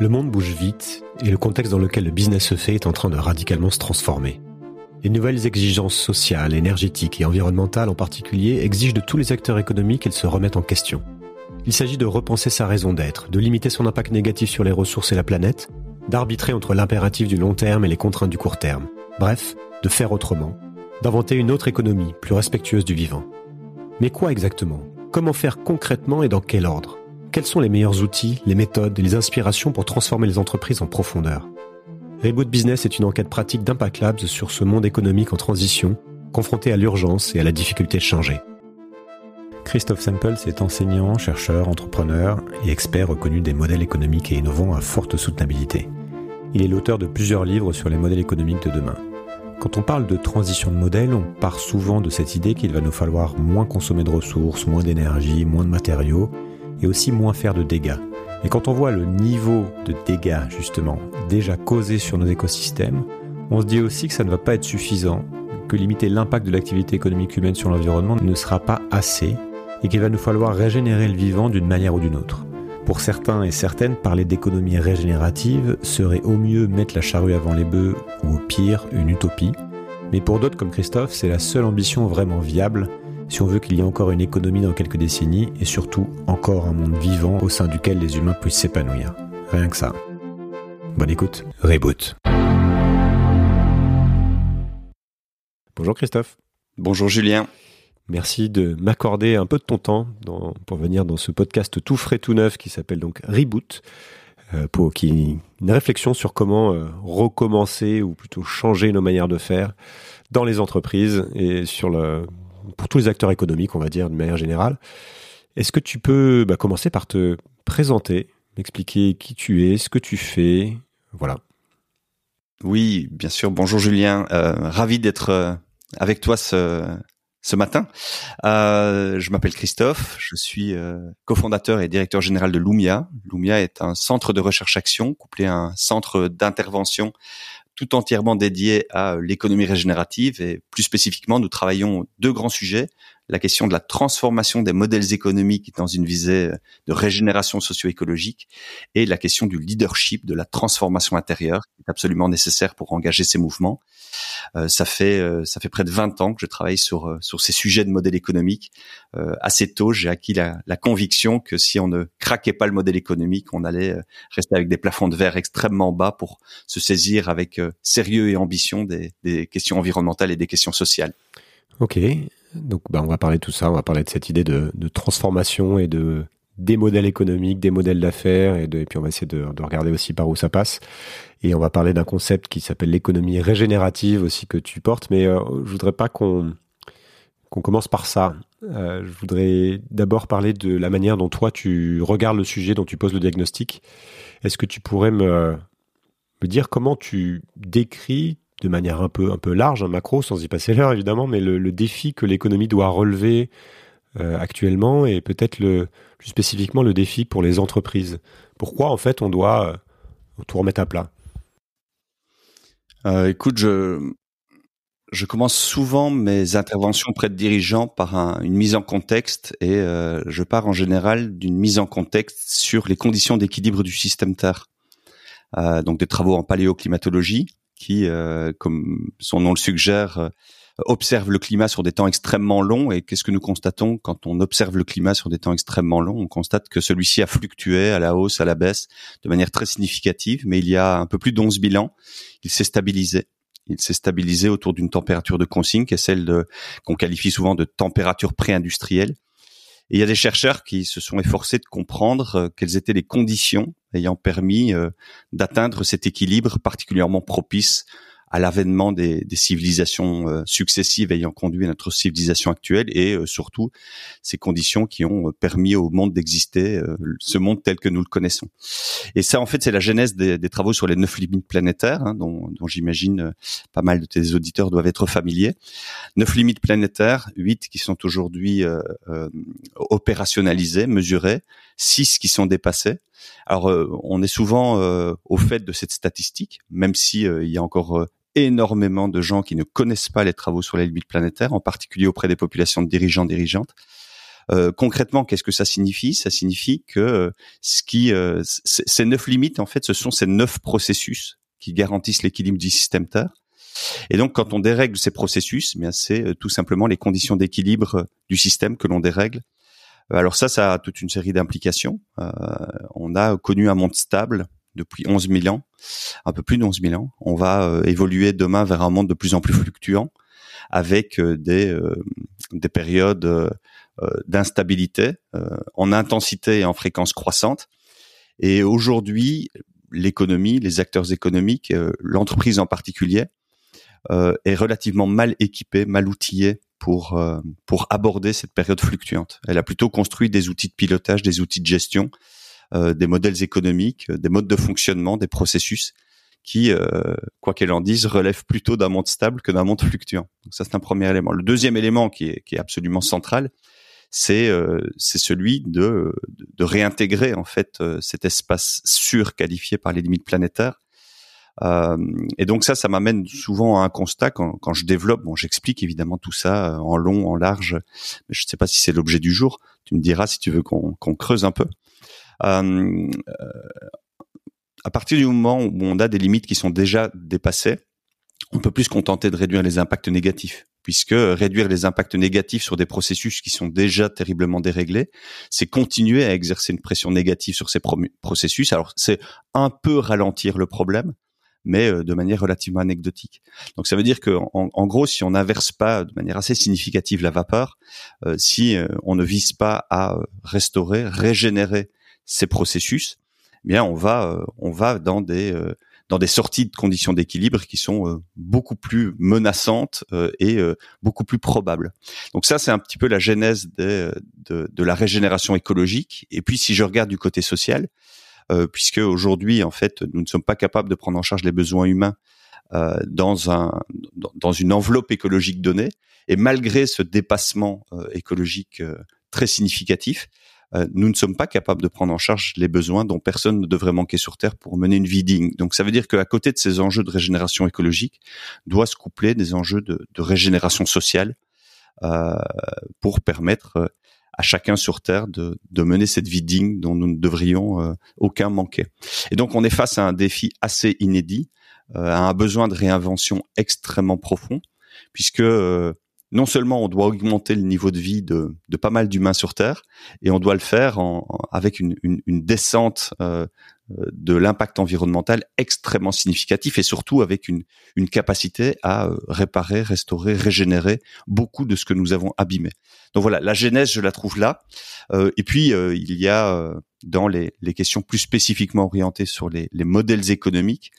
Le monde bouge vite et le contexte dans lequel le business se fait est en train de radicalement se transformer. Les nouvelles exigences sociales, énergétiques et environnementales en particulier exigent de tous les acteurs économiques qu'ils se remettent en question. Il s'agit de repenser sa raison d'être, de limiter son impact négatif sur les ressources et la planète, d'arbitrer entre l'impératif du long terme et les contraintes du court terme. Bref, de faire autrement, d'inventer une autre économie plus respectueuse du vivant. Mais quoi exactement? Comment faire concrètement et dans quel ordre? Quels sont les meilleurs outils, les méthodes et les inspirations pour transformer les entreprises en profondeur? Reboot Business est une enquête pratique d'Impact Labs sur ce monde économique en transition, confronté à l'urgence et à la difficulté de changer. Christophe Sempels est enseignant, chercheur, entrepreneur et expert reconnu des modèles économiques et innovants à forte soutenabilité. Il est l'auteur de plusieurs livres sur les modèles économiques de demain. Quand on parle de transition de modèle, on part souvent de cette idée qu'il va nous falloir moins consommer de ressources, moins d'énergie, moins de matériaux, et aussi moins faire de dégâts. Et quand on voit le niveau de dégâts, justement, déjà causés sur nos écosystèmes, on se dit aussi que ça ne va pas être suffisant, que limiter l'impact de l'activité économique humaine sur l'environnement ne sera pas assez, et qu'il va nous falloir régénérer le vivant d'une manière ou d'une autre. Pour certains et certaines, parler d'économie régénérative serait au mieux mettre la charrue avant les bœufs, ou au pire, une utopie. Mais pour d'autres comme Christophe, c'est la seule ambition vraiment viable si on veut qu'il y ait encore une économie dans quelques décennies et surtout encore un monde vivant au sein duquel les humains puissent s'épanouir. Rien que ça. Bonne écoute. Reboot. Bonjour Christophe. Bonjour Julien. Merci de m'accorder un peu de ton temps pour venir dans ce podcast tout frais, tout neuf qui s'appelle donc Reboot, euh, pour qui une réflexion sur comment euh, recommencer ou plutôt changer nos manières de faire dans les entreprises et sur le, pour tous les acteurs économiques, on va dire, de manière générale. Est-ce que tu peux bah, commencer par te présenter, m'expliquer qui tu es, ce que tu fais Voilà. Oui, bien sûr. Bonjour Julien. Euh, ravi d'être euh, avec toi ce, matin. Euh, je m'appelle Christophe. Je suis cofondateur et directeur général de Lumia. Lumia est un centre de recherche-action couplé à un centre d'intervention tout entièrement dédié à l'économie régénérative et plus spécifiquement, nous travaillons deux grands sujets la question de la transformation des modèles économiques dans une visée de régénération socio-écologique et la question du leadership, de la transformation intérieure qui est absolument nécessaire pour engager ces mouvements. Euh, ça fait euh, ça fait près de 20 ans que je travaille sur euh, sur ces sujets de modèle économique. assez tôt, j'ai acquis la, la, conviction que si on ne craquait pas le modèle économique, on allait rester avec des plafonds de verre extrêmement bas pour se saisir avec sérieux et ambition des, des questions environnementales et des questions sociales. Ok, donc, bah, on va parler de tout ça. On va parler de cette idée de, transformation et de des modèles économiques, des modèles d'affaires, et, puis on va essayer de, regarder aussi par où ça passe. Et on va parler d'un concept qui s'appelle l'économie régénérative aussi que tu portes. Mais euh, je voudrais pas qu'on qu'on commence par ça. Euh, je voudrais d'abord parler de la manière dont toi tu regardes le sujet, dont tu poses le diagnostic. Est-ce que tu pourrais me, me dire comment tu décris de manière un peu, un peu large, un macro, sans y passer l'heure évidemment, mais le, défi que l'économie doit relever euh, actuellement et peut-être le, plus spécifiquement le défi pour les entreprises. Pourquoi en fait on doit euh, tout remettre à plat? Euh, Écoute, je, je commence souvent mes interventions près de dirigeants par une mise en contexte et je pars en général d'une mise en contexte sur les conditions d'équilibre du système Terre. donc des travaux en paléoclimatologie, qui, euh, comme son nom le suggère, euh, observe le climat sur des temps extrêmement longs. Et qu'est-ce que nous constatons quand on observe le climat sur des temps extrêmement longs? On constate que celui-ci a fluctué à la hausse, à la baisse, de manière très significative. Mais il y a un peu plus d'11 bilans, il s'est stabilisé. Il s'est stabilisé autour d'une température de consigne qui est celle qu'on qualifie souvent de température pré-industrielle. Et il y a des chercheurs qui se sont efforcés de comprendre euh, quelles étaient les conditions ayant permis euh, d'atteindre cet équilibre particulièrement propice à l'avènement des, des, civilisations euh, successives ayant conduit à notre civilisation actuelle et euh, surtout ces conditions qui ont euh, permis au monde d'exister, ce monde tel que nous le connaissons. Et ça, en fait, c'est la genèse des, des, travaux sur les neuf limites planétaires, hein, dont, dont j'imagine pas mal de tes auditeurs doivent être familiers. Neuf limites planétaires, huit qui sont aujourd'hui opérationnalisées, mesurées, six qui sont dépassées. Alors, on est souvent au fait de cette statistique, même si il y a encore énormément de gens qui ne connaissent pas les travaux sur les limites planétaires, en particulier auprès des populations de dirigeants, dirigeantes. concrètement, qu'est-ce que ça signifie? Ça signifie que ce qui, ces neuf limites, en fait, ce sont ces neuf processus qui garantissent l'équilibre du système Terre. Et donc, quand on dérègle ces processus, eh bien c'est tout simplement les conditions d'équilibre du système que l'on dérègle. Alors ça, ça a toute une série d'implications. on a connu un monde stable depuis 11 000 ans, un peu plus de 11 000 ans. On va euh, évoluer demain vers un monde de plus en plus fluctuant, avec euh, des, euh, des périodes d'instabilité en intensité et en fréquence croissante. Et aujourd'hui, l'économie, les acteurs économiques, l'entreprise en particulier, est relativement mal équipée, mal outillée pour pour aborder cette période fluctuante. Elle a plutôt construit des outils de pilotage, des outils de gestion des modèles économiques, euh, des modes de fonctionnement, des processus qui, euh, quoi qu'elle en dise, relèvent plutôt d'un monde stable que d'un monde fluctuant. Donc ça, c'est un premier élément. Le deuxième élément qui est, qui est absolument central, c'est c'est celui de, de réintégrer en fait cet espace sûr qualifié par les limites planétaires. Euh, et donc ça, ça m'amène souvent à un constat quand, quand je développe. Bon, j'explique évidemment tout ça en long, en large, mais je ne sais pas si c'est l'objet du jour. Tu me diras si tu veux qu'on creuse un peu. Euh, à partir du moment où on a des limites qui sont déjà dépassées, on peut plus se contenter de réduire les impacts négatifs, puisque réduire les impacts négatifs sur des processus qui sont déjà terriblement déréglés, c'est continuer à exercer une pression négative sur ces processus. Alors c'est un peu ralentir le problème, mais euh, de manière relativement anecdotique. Donc ça veut dire que en, gros, si on n'inverse pas de manière assez significative la vapeur, euh, si on ne vise pas à restaurer, régénérer ces processus, eh bien on va euh, on va dans des euh, dans des sorties de conditions d'équilibre qui sont euh, beaucoup plus menaçantes et beaucoup plus probables. Donc ça, c'est un petit peu la genèse de, de, la régénération écologique. Et puis, si je regarde du côté social, puisque aujourd'hui, en fait, nous ne sommes pas capables de prendre en charge les besoins humains dans un dans une enveloppe écologique donnée, et malgré ce dépassement écologique très significatif, euh, nous ne sommes pas capables de prendre en charge les besoins dont personne ne devrait manquer sur Terre pour mener une vie digne. Donc ça veut dire qu'à côté de ces enjeux de régénération écologique, doit se coupler des enjeux de, régénération sociale euh, pour permettre euh, à chacun sur Terre de, de, mener cette vie digne dont nous ne devrions euh, aucun manquer. Et donc on est face à un défi assez inédit, à un besoin de réinvention extrêmement profond, puisque non seulement on doit augmenter le niveau de vie de, pas mal d'humains sur Terre, et on doit le faire avec une, descente euh, de l'impact environnemental extrêmement significatif et surtout avec une, capacité à euh, réparer, restaurer, régénérer beaucoup de ce que nous avons abîmé. Donc voilà, la genèse, je la trouve là. Euh, et puis, euh, il y a euh, dans les, les, questions plus spécifiquement orientées sur les, les modèles économiques,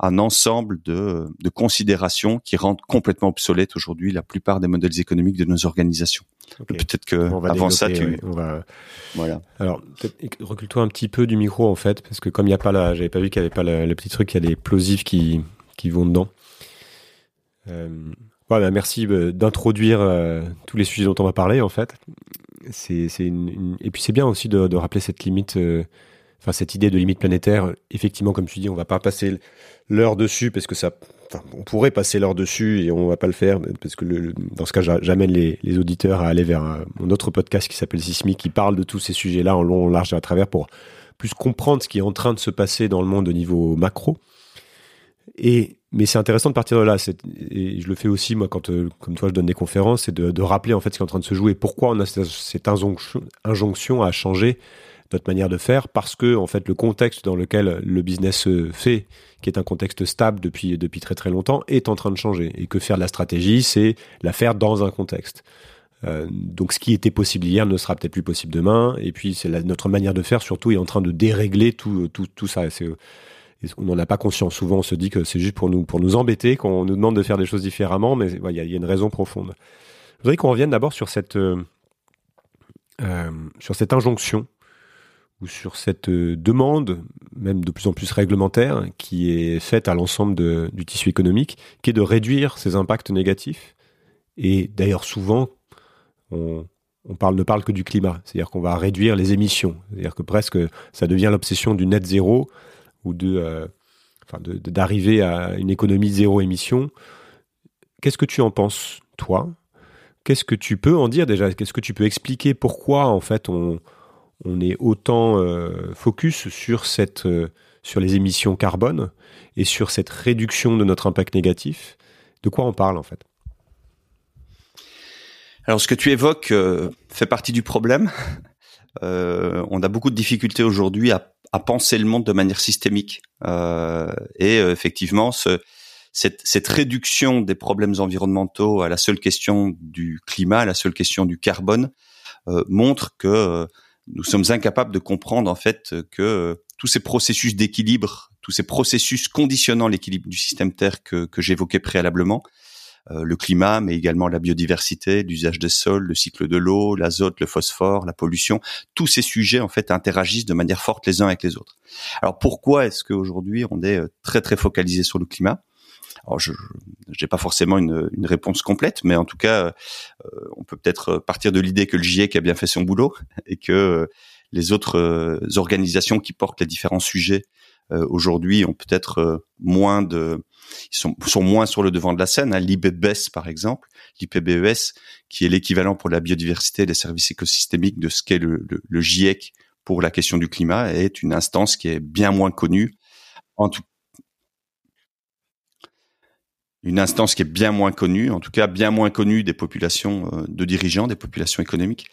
un ensemble de, de, considérations qui rendent complètement obsolètes aujourd'hui la plupart des modèles économiques de nos organisations. Peut-être que avant ça, tu... on va... Voilà. Alors, recule-toi un petit peu du micro en fait, parce que comme il n'y a pas là, j'avais pas vu qu'il n'y avait pas le, petit truc, il y a des plosifs qui, qui vont dedans. Euh, voilà, merci euh, d'introduire euh, tous les sujets dont on va parler en fait. C'est, et puis c'est bien aussi de, rappeler cette limite, euh, enfin cette idée de limite planétaire. Effectivement, comme tu dis, on va pas passer l'heure dessus parce que ça, enfin, on pourrait passer l'heure dessus et on va pas le faire parce que le, dans ce cas, j'amène les, auditeurs à aller vers un, mon autre podcast qui s'appelle Sismic qui parle de tous ces sujets-là en long, en large et à travers pour plus comprendre ce qui est en train de se passer dans le monde au niveau macro. Mais c'est intéressant de partir de là. Et je le fais aussi moi quand, euh, comme toi, je donne des conférences, c'est de, rappeler en fait ce qui est en train de se jouer. Pourquoi on a cette, injonction, à changer notre manière de faire Parce que en fait, le contexte dans lequel le business se fait, qui est un contexte stable depuis depuis très très longtemps, est en train de changer. Et que faire de la stratégie, c'est la faire dans un contexte. Euh, donc, ce qui était possible hier ne sera peut-être plus possible demain. Et puis, c'est notre manière de faire surtout est en train de dérégler tout tout tout ça. C'est on n'en a pas conscience. Souvent, on se dit que c'est juste pour nous, pour nous embêter, qu'on nous demande de faire des choses différemment, mais il y, a, une raison profonde. Je voudrais qu'on revienne d'abord sur cette, euh, euh, sur cette injonction ou sur cette euh, demande, même de plus en plus réglementaire, qui est faite à l'ensemble du tissu économique, qui est de réduire ces impacts négatifs. Et d'ailleurs, souvent, on, on ne parle que du climat, c'est-à-dire qu'on va réduire les émissions, c'est-à-dire que presque ça devient l'obsession du net zéro ou de, euh, enfin d'arriver à une économie zéro émission. Qu'est-ce que tu en penses, toi? Qu'est-ce que tu peux en dire déjà? Qu'est-ce que tu peux expliquer? Pourquoi en fait on, est autant euh, focus sur cette euh, sur les émissions carbone et sur cette réduction de notre impact négatif? De quoi on parle en fait? Alors ce que tu évoques fait partie du problème. on a beaucoup de difficultés aujourd'hui à, à, penser le monde de manière systémique. Et effectivement ce, cette, cette, réduction des problèmes environnementaux à la seule question du climat, à la seule question du carbone, montre que nous sommes incapables de comprendre en fait que euh, tous ces processus d'équilibre, tous ces processus conditionnant l'équilibre du système Terre que, que j'évoquais préalablement, euh, le climat, mais également la biodiversité, l'usage des sols, le cycle de l'eau, l'azote, le phosphore, la pollution, tous ces sujets en fait interagissent de manière forte les uns avec les autres. Alors pourquoi est-ce qu'aujourd'hui on est euh, très très focalisé sur le climat? Alors, je n'ai pas forcément une, une, réponse complète, mais en tout cas, euh, on peut peut-être partir de l'idée que le GIEC a bien fait son boulot et que euh, les autres euh, organisations qui portent les différents sujets aujourd'hui ont peut-être moins de, ils sont, sont, moins sur le devant de la scène. Hein. L'IPBES, par exemple, l'IPBES, qui est l'équivalent pour la biodiversité et les services écosystémiques de ce qu'est le, le, le, GIEC pour la question du climat, est une instance qui est bien moins connue, en tout, une instance qui est bien moins connue, en tout cas bien moins connue des populations euh, de dirigeants, des populations économiques.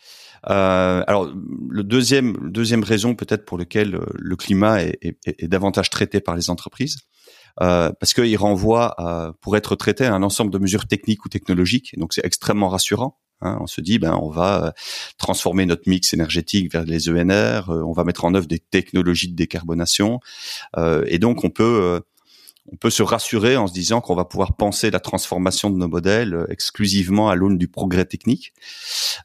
Euh, alors, le deuxième, deuxième raison peut-être pour lequel euh, le climat est, est, est, davantage traité par les entreprises, euh, parce qu'il renvoie pour être traité à un ensemble de mesures techniques ou technologiques, donc c'est extrêmement rassurant. Hein, on se dit, ben, on va transformer notre mix énergétique vers les ENR, on va mettre en œuvre des technologies de décarbonation, et donc on peut on peut se rassurer en se disant qu'on va pouvoir penser la transformation de nos modèles euh, exclusivement à l'aune du progrès technique.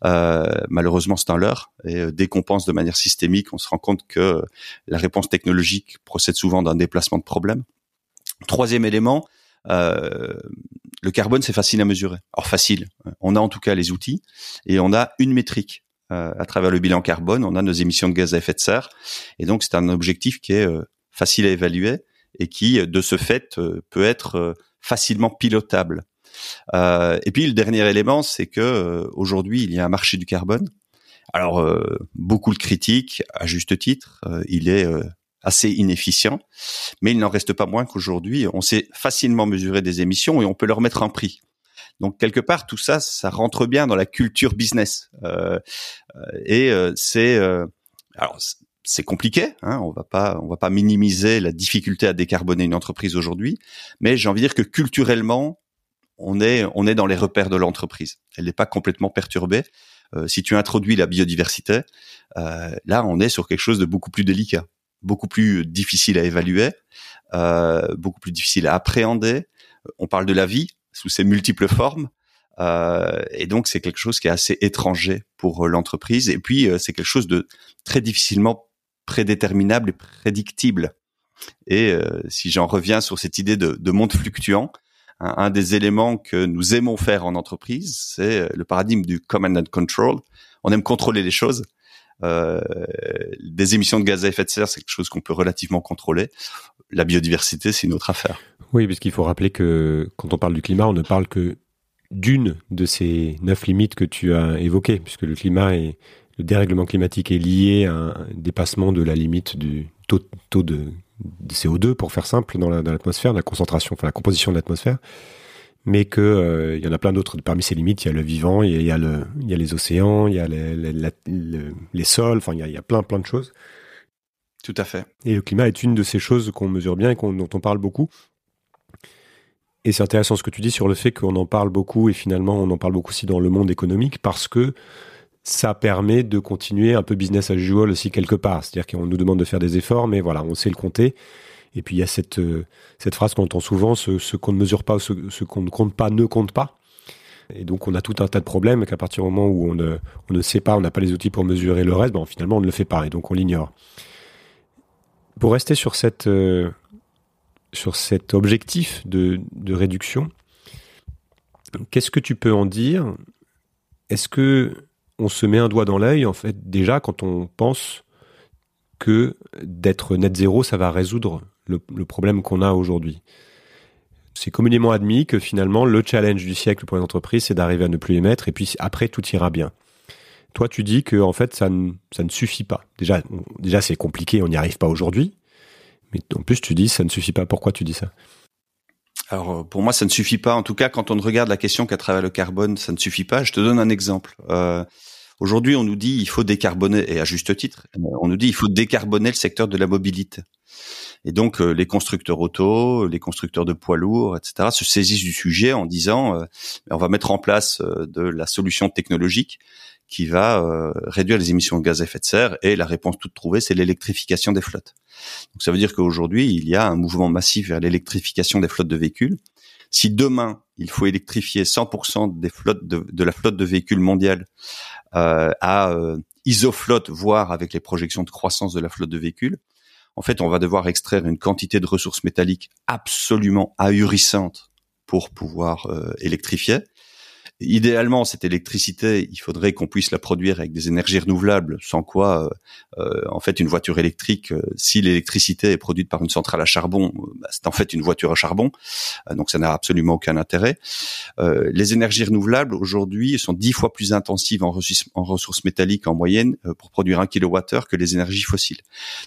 Euh, malheureusement, c'est un leurre. Et euh, dès qu'on pense de manière systémique, on se rend compte que la réponse technologique procède souvent d'un déplacement de problème. Troisième élément, euh, le carbone, c'est facile à mesurer. Alors facile, on a en tout cas les outils et on a une métrique. Euh, à travers le bilan carbone, on a nos émissions de gaz à effet de serre. Et donc, c'est un objectif qui est facile à évaluer et qui, de ce fait, euh, peut être euh, facilement pilotable. Euh, et puis le dernier élément, c'est que aujourd'hui, il y a un marché du carbone. Alors, beaucoup le critiquent, à juste titre. il est assez inefficient, mais il n'en reste pas moins qu'aujourd'hui, on sait facilement mesurer des émissions et on peut leur mettre un prix. Donc quelque part, tout ça, ça rentre bien dans la culture business. Euh, et c'est alors c'est compliqué. Hein, on va pas, on va pas minimiser la difficulté à décarboner une entreprise aujourd'hui, mais j'ai envie de dire que culturellement, on est, on est dans les repères de l'entreprise. Elle n'est pas complètement perturbée. Euh, si tu introduis la biodiversité, euh, là, on est sur quelque chose de beaucoup plus délicat, beaucoup plus difficile à évaluer, euh, beaucoup plus difficile à appréhender. On parle de la vie sous ses multiples formes. Euh, et donc c'est quelque chose qui est assez étranger pour l'entreprise. Et puis c'est quelque chose de très difficilement prédéterminable et prédictible. Et euh, si j'en reviens sur cette idée de, de monde fluctuant, un, des éléments que nous aimons faire en entreprise, c'est le paradigme du command and control. On aime contrôler les choses. Euh, des émissions de gaz à effet de serre, c'est quelque chose qu'on peut relativement contrôler. La biodiversité, c'est une autre affaire. Oui, puisqu'il faut rappeler que quand on parle du climat, on ne parle que d'une de ces neuf limites que tu as évoquées, puisque le climat est le dérèglement climatique est lié à un dépassement de la limite du taux, taux de, CO2, pour faire simple, dans l'atmosphère, la, concentration, enfin la composition de l'atmosphère, mais que euh, y en a plein d'autres. Parmi ces limites, il y a le vivant, il y a, le, il y a les océans, il y a les, les, sols, enfin il y, a, il y a plein plein de choses. Tout à fait. Et le climat est une de ces choses qu'on mesure bien et dont on parle beaucoup. Et c'est intéressant ce que tu dis sur le fait qu'on en parle beaucoup et finalement on en parle beaucoup aussi dans le monde économique parce que ça permet de continuer un peu business as usual aussi quelque part. C'est-à-dire qu'on nous demande de faire des efforts, mais voilà, on sait le compter. Et puis il y a cette, euh, phrase qu'on entend souvent, ce, qu'on ne mesure pas, ce, ce qu'on ne compte pas ne compte pas. Et donc on a tout un tas de problèmes qu'à partir du moment où on ne, on ne sait pas, on n'a pas les outils pour mesurer le reste, bon, finalement on ne le fait pas et donc on l'ignore. Pour rester sur, euh, cet objectif de réduction, qu'est-ce que tu peux en dire? Est-ce que on se met un doigt dans l'œil, en fait, déjà, quand on pense que d'être net zéro, ça va résoudre le, problème qu'on a aujourd'hui. c'est communément admis que finalement le challenge du siècle pour les entreprises, c'est d'arriver à ne plus émettre et puis après tout ira bien. Toi, tu dis que en fait ça ne, suffit pas. Déjà, déjà c'est compliqué, on n'y arrive pas aujourd'hui. Mais en plus, tu dis ça ne suffit pas. Pourquoi tu dis ça? Alors pour moi, ça ne suffit pas. En tout cas, quand on regarde la question qu'à travers le carbone, ça ne suffit pas. Je te donne un exemple. Euh, Aujourd'hui, on nous dit il faut décarboner, et à juste titre, on nous dit il faut décarboner le secteur de la mobilité. Et donc euh, les constructeurs auto, les constructeurs de poids lourds, etc., se saisissent du sujet en disant euh, on va mettre en place euh, de la solution technologique qui va réduire les émissions de gaz à effet de serre. Et la réponse toute trouvée, c'est l'électrification des flottes. Donc ça veut dire qu'aujourd'hui, il y a un mouvement massif vers l'électrification des flottes de véhicules. Si demain, il faut électrifier 100% des flottes de, de, la flotte de véhicules mondiale euh, à euh, isoflotte, voire avec les projections de croissance de la flotte de véhicules, en fait, on va devoir extraire une quantité de ressources métalliques absolument ahurissante pour pouvoir euh, électrifier. Idéalement, cette électricité, il faudrait qu'on puisse la produire avec des énergies renouvelables, sans quoi, euh, euh, en fait, une voiture électrique, euh, si l'électricité est produite par une centrale à charbon, bah, c'est en fait une voiture à charbon, donc ça n'a absolument aucun intérêt. les énergies renouvelables aujourd'hui sont dix fois plus intensives en, ressources métalliques en moyenne pour produire un kilowattheure que les énergies fossiles.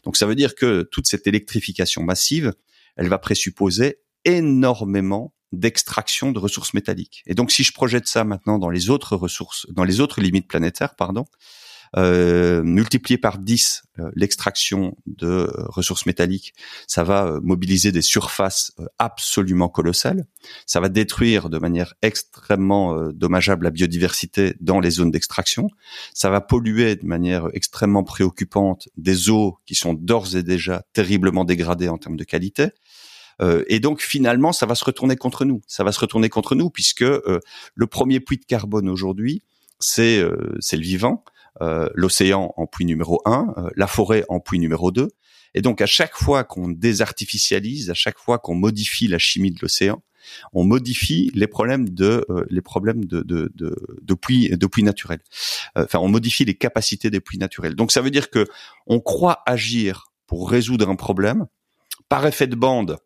Donc ça veut dire que toute cette électrification massive, elle va présupposer énormément d'extraction de ressources métalliques. Et donc, si je projette ça maintenant dans les autres ressources, dans les autres limites planétaires, pardon, euh, multiplié par 10 euh, l'extraction de euh, ressources métalliques, ça va euh, mobiliser des surfaces absolument colossales. Ça va détruire de manière extrêmement dommageable la biodiversité dans les zones d'extraction. Ça va polluer de manière extrêmement préoccupante des eaux qui sont d'ores et déjà terriblement dégradées en termes de qualité. Euh, et donc finalement, ça va se retourner contre nous. Ça va se retourner contre nous puisque euh, le premier puits de carbone aujourd'hui, c'est euh, c'est le vivant, l'océan en puits numéro un, la forêt en puits numéro 2. Et donc à chaque fois qu'on désartificialise, à chaque fois qu'on modifie la chimie de l'océan, on modifie les problèmes de les problèmes de de, de, de puits de puits naturels. Enfin, on modifie les capacités des puits naturels. Donc ça veut dire que on croit agir pour résoudre un problème par effet de bande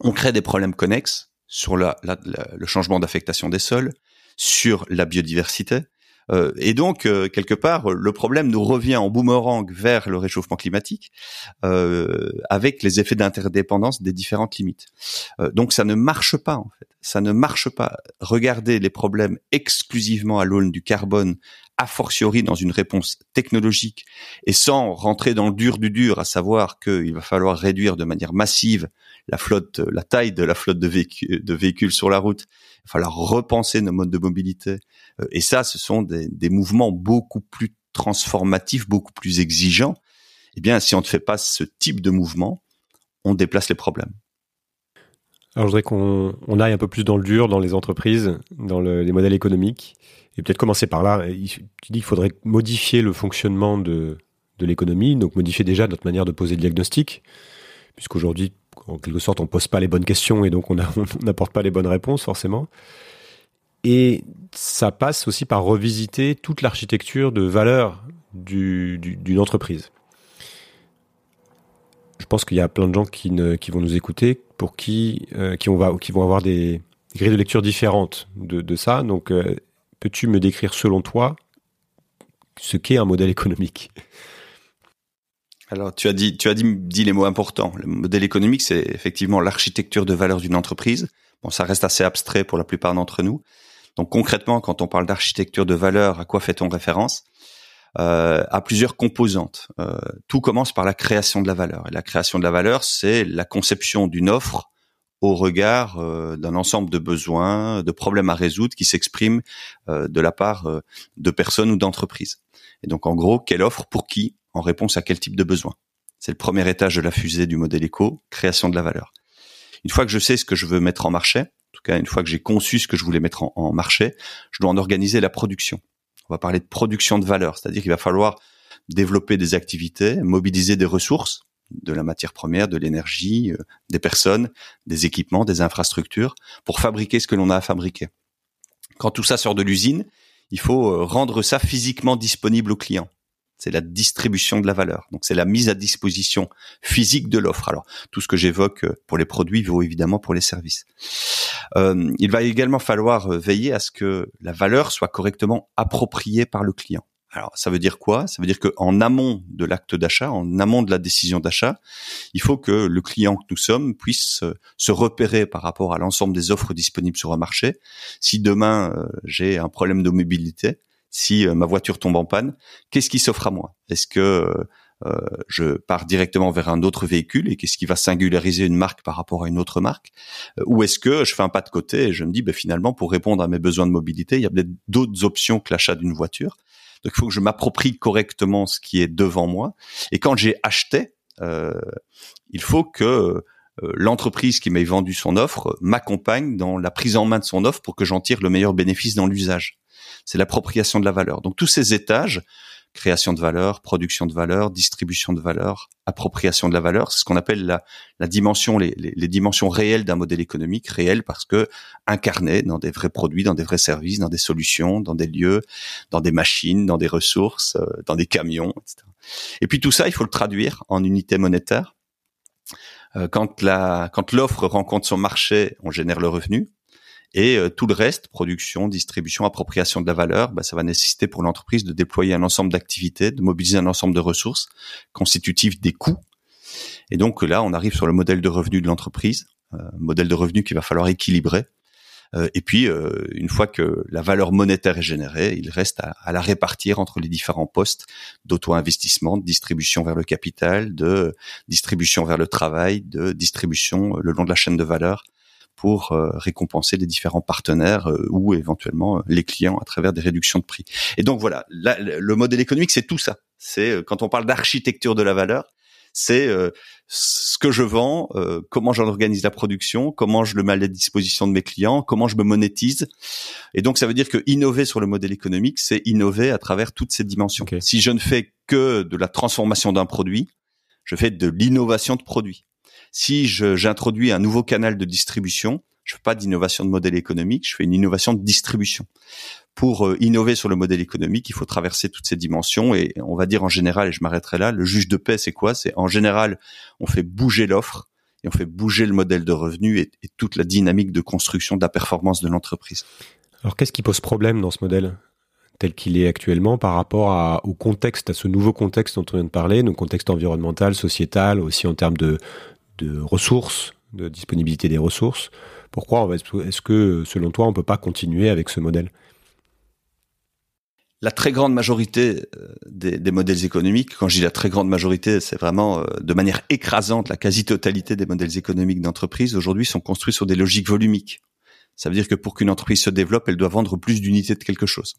on crée des problèmes connexes sur le changement d'affectation des sols, sur la biodiversité. Euh, et donc, euh, quelque part, le problème nous revient en boomerang vers le réchauffement climatique, euh, avec les effets d'interdépendance des différentes limites. donc, ça ne marche pas, en fait. Ça ne marche pas. Regarder les problèmes exclusivement à l'aune du carbone, a fortiori dans une réponse technologique, et sans rentrer dans le dur du dur, à savoir qu'il va falloir réduire de manière massive la flotte, la taille de la flotte de véhicules, de véhicules sur la route. Il va falloir repenser nos modes de mobilité. Euh, et ça, ce sont des, des mouvements beaucoup plus transformatifs, beaucoup plus exigeants. Eh bien, si on ne fait pas ce type de mouvement, on déplace les problèmes. Alors, je voudrais qu'on on aille un peu plus dans le dur, dans les entreprises, dans le, les modèles économiques. Et peut-être commencer par là. Tu dis qu'il faudrait modifier le fonctionnement de, l'économie, donc modifier déjà notre manière de poser le diagnostic, puisqu'aujourd'hui, en quelque sorte, on pose pas les bonnes questions et donc on n'apporte pas les bonnes réponses forcément. Et ça passe aussi par revisiter toute l'architecture de valeur d'une du, entreprise. Je pense qu'il y a plein de gens qui, vont nous écouter pour qui, euh, on va, qui vont avoir des, grilles de lecture différentes de, de ça. Donc, euh, peux-tu me décrire selon toi ce qu'est un modèle économique? Alors, tu as dit, tu as dit, dit les mots importants. Le modèle économique, c'est effectivement l'architecture de valeur d'une entreprise. Bon, ça reste assez abstrait pour la plupart d'entre nous. Donc, concrètement, quand on parle d'architecture de valeur, à quoi fait-on référence? Euh, À plusieurs composantes. Euh, tout commence par la création de la valeur. Et la création de la valeur, c'est la conception d'une offre au regard euh, d'un ensemble de besoins, de problèmes à résoudre qui s'expriment euh, de la part de personnes ou d'entreprises. Et donc, en gros, quelle offre pour qui en réponse à quel type de besoin? C'est le premier étage de la fusée du modèle éco, création de la valeur. Une fois que je sais ce que je veux mettre en marché, en tout cas une fois que j'ai conçu ce que je voulais mettre en, marché, je dois en organiser la production. On va parler de production de valeur, c'est-à-dire qu'il va falloir développer des activités, mobiliser des ressources, de la matière première, de l'énergie, euh, des personnes, des équipements, des infrastructures, pour fabriquer ce que l'on a à fabriquer. Quand tout ça sort de l'usine, il faut euh, rendre ça physiquement disponible au client c'est la distribution de la valeur. Donc c'est la mise à disposition physique de l'offre. Alors tout ce que j'évoque euh, pour les produits vaut évidemment pour les services. Euh, il va également falloir euh, veiller à ce que la valeur soit correctement appropriée par le client. Alors, ça veut dire quoi? Ça veut dire qu'en amont de l'acte d'achat, en amont de la décision d'achat, il faut que le client que nous sommes puisse se repérer par rapport à l'ensemble des offres disponibles sur un marché. Si demain j'ai un problème de mobilité, si euh, ma voiture tombe en panne, qu'est-ce qui s'offre à moi? Est-ce que euh, euh, je pars directement vers un autre véhicule et qu'est-ce qui va singulariser une marque par rapport à une autre marque? Ou est-ce que je fais un pas de côté et je me dis, ben, finalement, pour répondre à mes besoins de mobilité, il y a peut-être d'autres options que l'achat d'une voiture. Donc, il faut que je m'approprie correctement ce qui est devant moi. Et quand j'ai acheté, il faut que l'entreprise qui m'a vendu son offre m'accompagne dans la prise en main de son offre pour que j'en tire le meilleur bénéfice dans l'usage c'est l'appropriation de la valeur. Donc tous ces étages, création de valeur, production de valeur, distribution de valeur, appropriation de la valeur, c'est ce qu'on appelle la, dimension, les, dimensions réelles d'un modèle économique, réel parce que incarné dans des vrais produits, dans des vrais services, dans des solutions, dans des lieux, dans des machines, dans des ressources, euh, dans des camions, etc. Et puis tout ça, il faut le traduire en unité monétaire. Euh, quand la, quand l'offre rencontre son marché, on génère le revenu. Et euh, tout le reste, production, distribution, appropriation de la valeur, bah, ça va nécessiter pour l'entreprise de déployer un ensemble d'activités, de mobiliser un ensemble de ressources constitutifs des coûts. Et donc là, on arrive sur le modèle de revenu de l'entreprise, euh, modèle de revenu qu'il va falloir équilibrer. Euh, et puis, euh, une fois que la valeur monétaire est générée, il reste à, à la répartir entre les différents postes d'auto-investissement, de distribution vers le capital, de distribution vers le travail, de distribution le long de la chaîne de valeur pour euh, récompenser les différents partenaires euh, ou éventuellement euh, les clients à travers des réductions de prix. Et donc voilà, le modèle économique, c'est tout ça. C'est quand on parle d'architecture de la valeur, c'est ce que je vends, comment j'en organise la production, comment je le mets à la disposition de mes clients, comment je me monétise. Et donc ça veut dire que innover sur le modèle économique, c'est innover à travers toutes ces dimensions. Si je ne fais que de la transformation d'un produit, je fais de l'innovation de produit. Si j'introduis un nouveau canal de distribution, je fais pas d'innovation de modèle économique, je fais une innovation de distribution. Pour euh, innover sur le modèle économique, il faut traverser toutes ces dimensions et on va dire en général, et je m'arrêterai là, le juge de paix, c'est quoi? C'est en général, on fait bouger l'offre et on fait bouger le modèle de revenu et, toute la dynamique de construction de la performance de l'entreprise. Alors qu'est-ce qui pose problème dans ce modèle tel qu'il est actuellement par rapport au contexte, à ce nouveau contexte dont on vient de parler, le contexte environnemental, sociétal, aussi en termes de, de ressources, de disponibilité des ressources. Pourquoi est-ce que, selon toi, on ne peut pas continuer avec ce modèle? La très grande majorité euh, des, modèles économiques, quand je dis la très grande majorité, c'est vraiment euh, de manière écrasante, la quasi-totalité des modèles économiques d'entreprise aujourd'hui sont construits sur des logiques volumiques. Ça veut dire que pour qu'une entreprise se développe, elle doit vendre plus d'unités de quelque chose.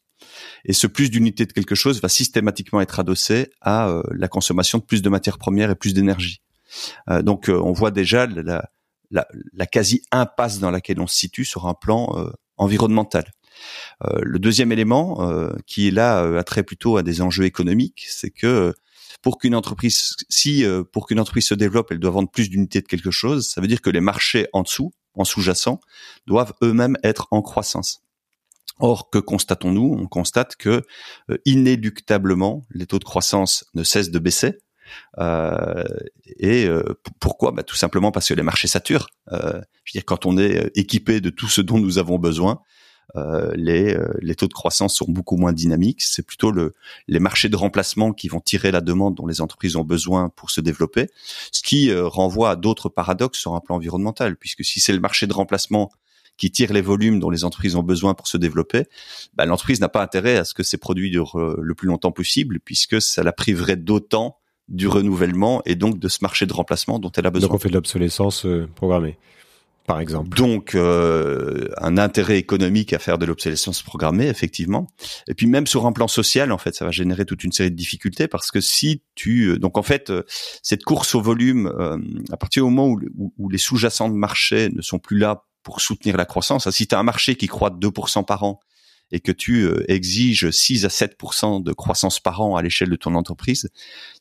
Et ce plus d'unités de quelque chose va systématiquement être adossé à euh, la consommation de plus de matières premières et plus d'énergie. Euh, donc euh, on voit déjà la, la, la, quasi impasse dans laquelle on se situe sur un plan euh, environnemental. le deuxième élément, qui est là a trait plutôt à des enjeux économiques, c'est que pour qu'une entreprise, si pour qu'une entreprise se développe, elle doit vendre plus d'unités de quelque chose, ça veut dire que les marchés en dessous, en sous-jacent, doivent eux-mêmes être en croissance. Or, que constatons-nous? On constate que inéluctablement, les taux de croissance ne cessent de baisser. Euh, et euh, pourquoi? Bah, Tout simplement parce que les marchés saturent. Euh, je veux dire, quand on est équipé de tout ce dont nous avons besoin, euh, les, les, taux de croissance sont beaucoup moins dynamiques. C'est plutôt le, les marchés de remplacement qui vont tirer la demande dont les entreprises ont besoin pour se développer, ce qui renvoie à d'autres paradoxes sur un plan environnemental, puisque si c'est le marché de remplacement qui tire les volumes dont les entreprises ont besoin pour se développer, bah, l'entreprise n'a pas intérêt à ce que ces produits durent le plus longtemps possible, puisque ça la priverait d'autant du renouvellement et donc de ce marché de remplacement dont elle a besoin. Donc on fait de l'obsolescence euh, programmée, par exemple. Donc euh, un intérêt économique à faire de l'obsolescence programmée, effectivement. Et puis même sur un plan social, en fait, ça va générer toute une série de difficultés parce que si tu, euh, donc en fait, cette course au volume, à partir du moment où, où les sous-jacents de marché ne sont plus là pour soutenir la croissance, si tu as un marché qui croît de 2% par an et que tu euh, exiges 6 à 7 de croissance par an à l'échelle de ton entreprise,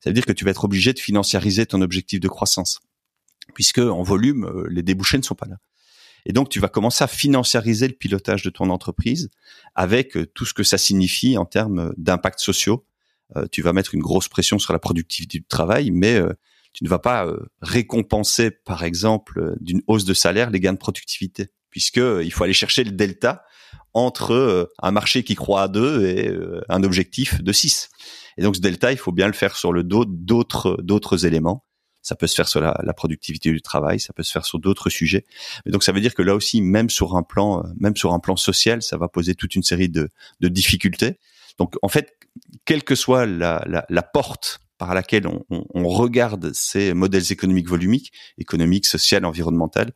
ça veut dire que tu vas être obligé de financiariser ton objectif de croissance, puisque en volume, euh, les débouchés ne sont pas là. Et donc, tu vas commencer à financiariser le pilotage de ton entreprise avec euh, tout ce que ça signifie en termes d'impact sociaux, tu vas mettre une grosse pression sur la productivité du travail, mais tu ne vas pas récompenser, par exemple, d'une hausse de salaire les gains de productivité, puisque il faut aller chercher le delta entre un marché qui croît à 2 et un objectif de 6. Et donc ce delta, il faut bien le faire sur le dos d'autres d'autres éléments. Ça peut se faire sur la, productivité du travail, ça peut se faire sur d'autres sujets. Mais donc ça veut dire que là aussi, même sur un plan, même sur un plan social, ça va poser toute une série de, de difficultés. Donc en fait, quelle que soit la, la, la porte par laquelle on, on, on, regarde ces modèles économiques volumiques, économiques, sociales, environnementales,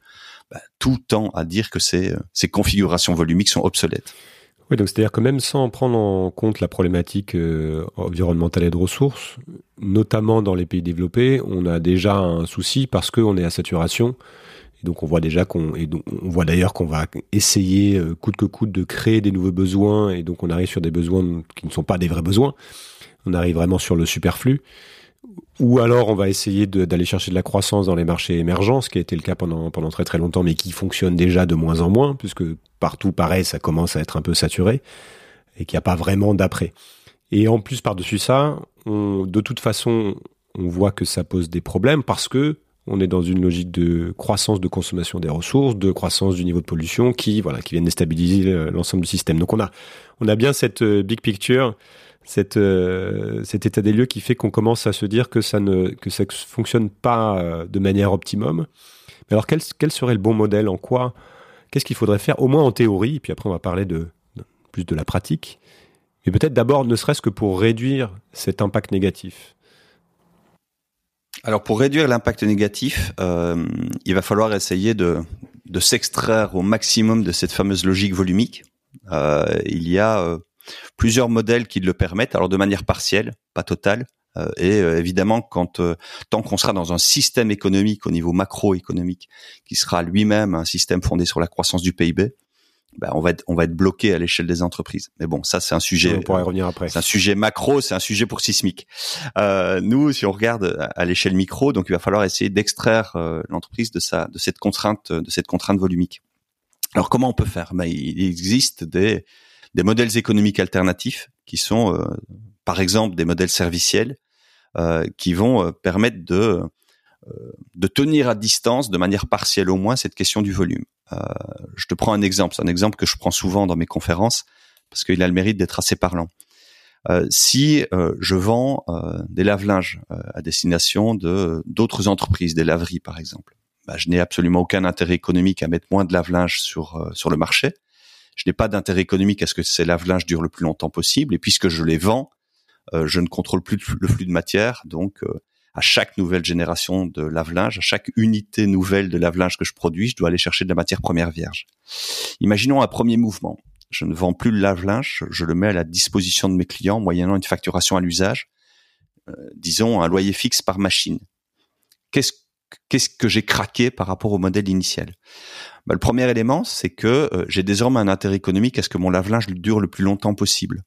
bah, tout tend à dire que ces, ces configurations volumiques sont obsolètes. Oui, donc c'est-à-dire que même sans prendre en compte la problématique euh, environnementale et de ressources, notamment dans les pays développés, on a déjà un souci parce qu'on est à saturation. Et donc on voit déjà qu'on et donc on voit d'ailleurs qu'on va essayer euh, coûte que coûte de créer des nouveaux besoins et donc on arrive sur des besoins qui ne sont pas des vrais besoins. On arrive vraiment sur le superflu. Ou alors on va essayer d'aller chercher de la croissance dans les marchés émergents, ce qui a été le cas pendant, pendant très très longtemps, mais qui fonctionne déjà de moins en moins, puisque partout pareil, ça commence à être un peu saturé, et qu'il n'y a pas vraiment d'après. Et en plus, par-dessus ça, on, de toute façon, on voit que ça pose des problèmes parce que on est dans une logique de croissance de consommation des ressources, de croissance du niveau de pollution qui, voilà, qui viennent déstabiliser l'ensemble du système. Donc on a, on a bien cette euh, big picture euh, cet état des lieux qui fait qu'on commence à se dire que ça ne que ça fonctionne pas euh, de manière optimum. Mais alors quel, serait le bon modèle? En quoi? Qu'est-ce qu'il faudrait faire Au moins en théorie, puis après on va parler de, plus de la pratique. Mais peut-être d'abord, ne serait-ce que pour réduire cet impact négatif. Alors pour réduire l'impact négatif, euh, il va falloir essayer de, s'extraire au maximum de cette fameuse logique volumique. Il y a plusieurs modèles qui le permettent, alors de manière partielle, pas totale. Euh, et euh, évidemment, quand euh, tant qu'on sera dans un système économique au niveau macroéconomique qui sera lui-même un système fondé sur la croissance du PIB, ben on va être on va être bloqué à l'échelle des entreprises. Mais bon, ça c'est un sujet. On pourra revenir après. C'est un sujet macro, c'est un sujet pour sismique. Euh, nous, si on regarde à l'échelle micro, donc il va falloir essayer d'extraire l'entreprise de sa de cette contrainte de cette contrainte volumique. Alors comment on peut faire? Ben, il existe des des modèles économiques alternatifs qui sont, euh, par exemple, des modèles serviciels euh, qui vont euh, permettre de de tenir à distance, de manière partielle au moins, cette question du volume. je te prends un exemple, c'est un exemple que je prends souvent dans mes conférences parce qu'il a le mérite d'être assez parlant. Euh, si je vends des lave-linges à destination de d'autres entreprises, des laveries par exemple, bah, je n'ai absolument aucun intérêt économique à mettre moins de lave-linges sur sur le marché je n'ai pas d'intérêt économique à ce que ces lave-linges durent le plus longtemps possible. Et puisque je les vends, euh, je ne contrôle plus le flux de matière. Donc, euh, à chaque nouvelle génération de lave-linge, à chaque unité nouvelle de lave-linge que je produis, je dois aller chercher de la matière première vierge. Imaginons un premier mouvement. Je ne vends plus le lave-linge, je le mets à la disposition de mes clients moyennant une facturation à l'usage, euh, disons un loyer fixe par machine. Qu'est-ce qu'est-ce que j'ai craqué par rapport au modèle initial? Bah, Le premier élément, c'est que euh, j'ai désormais un intérêt économique à ce que mon lave-linge dure le plus longtemps possible,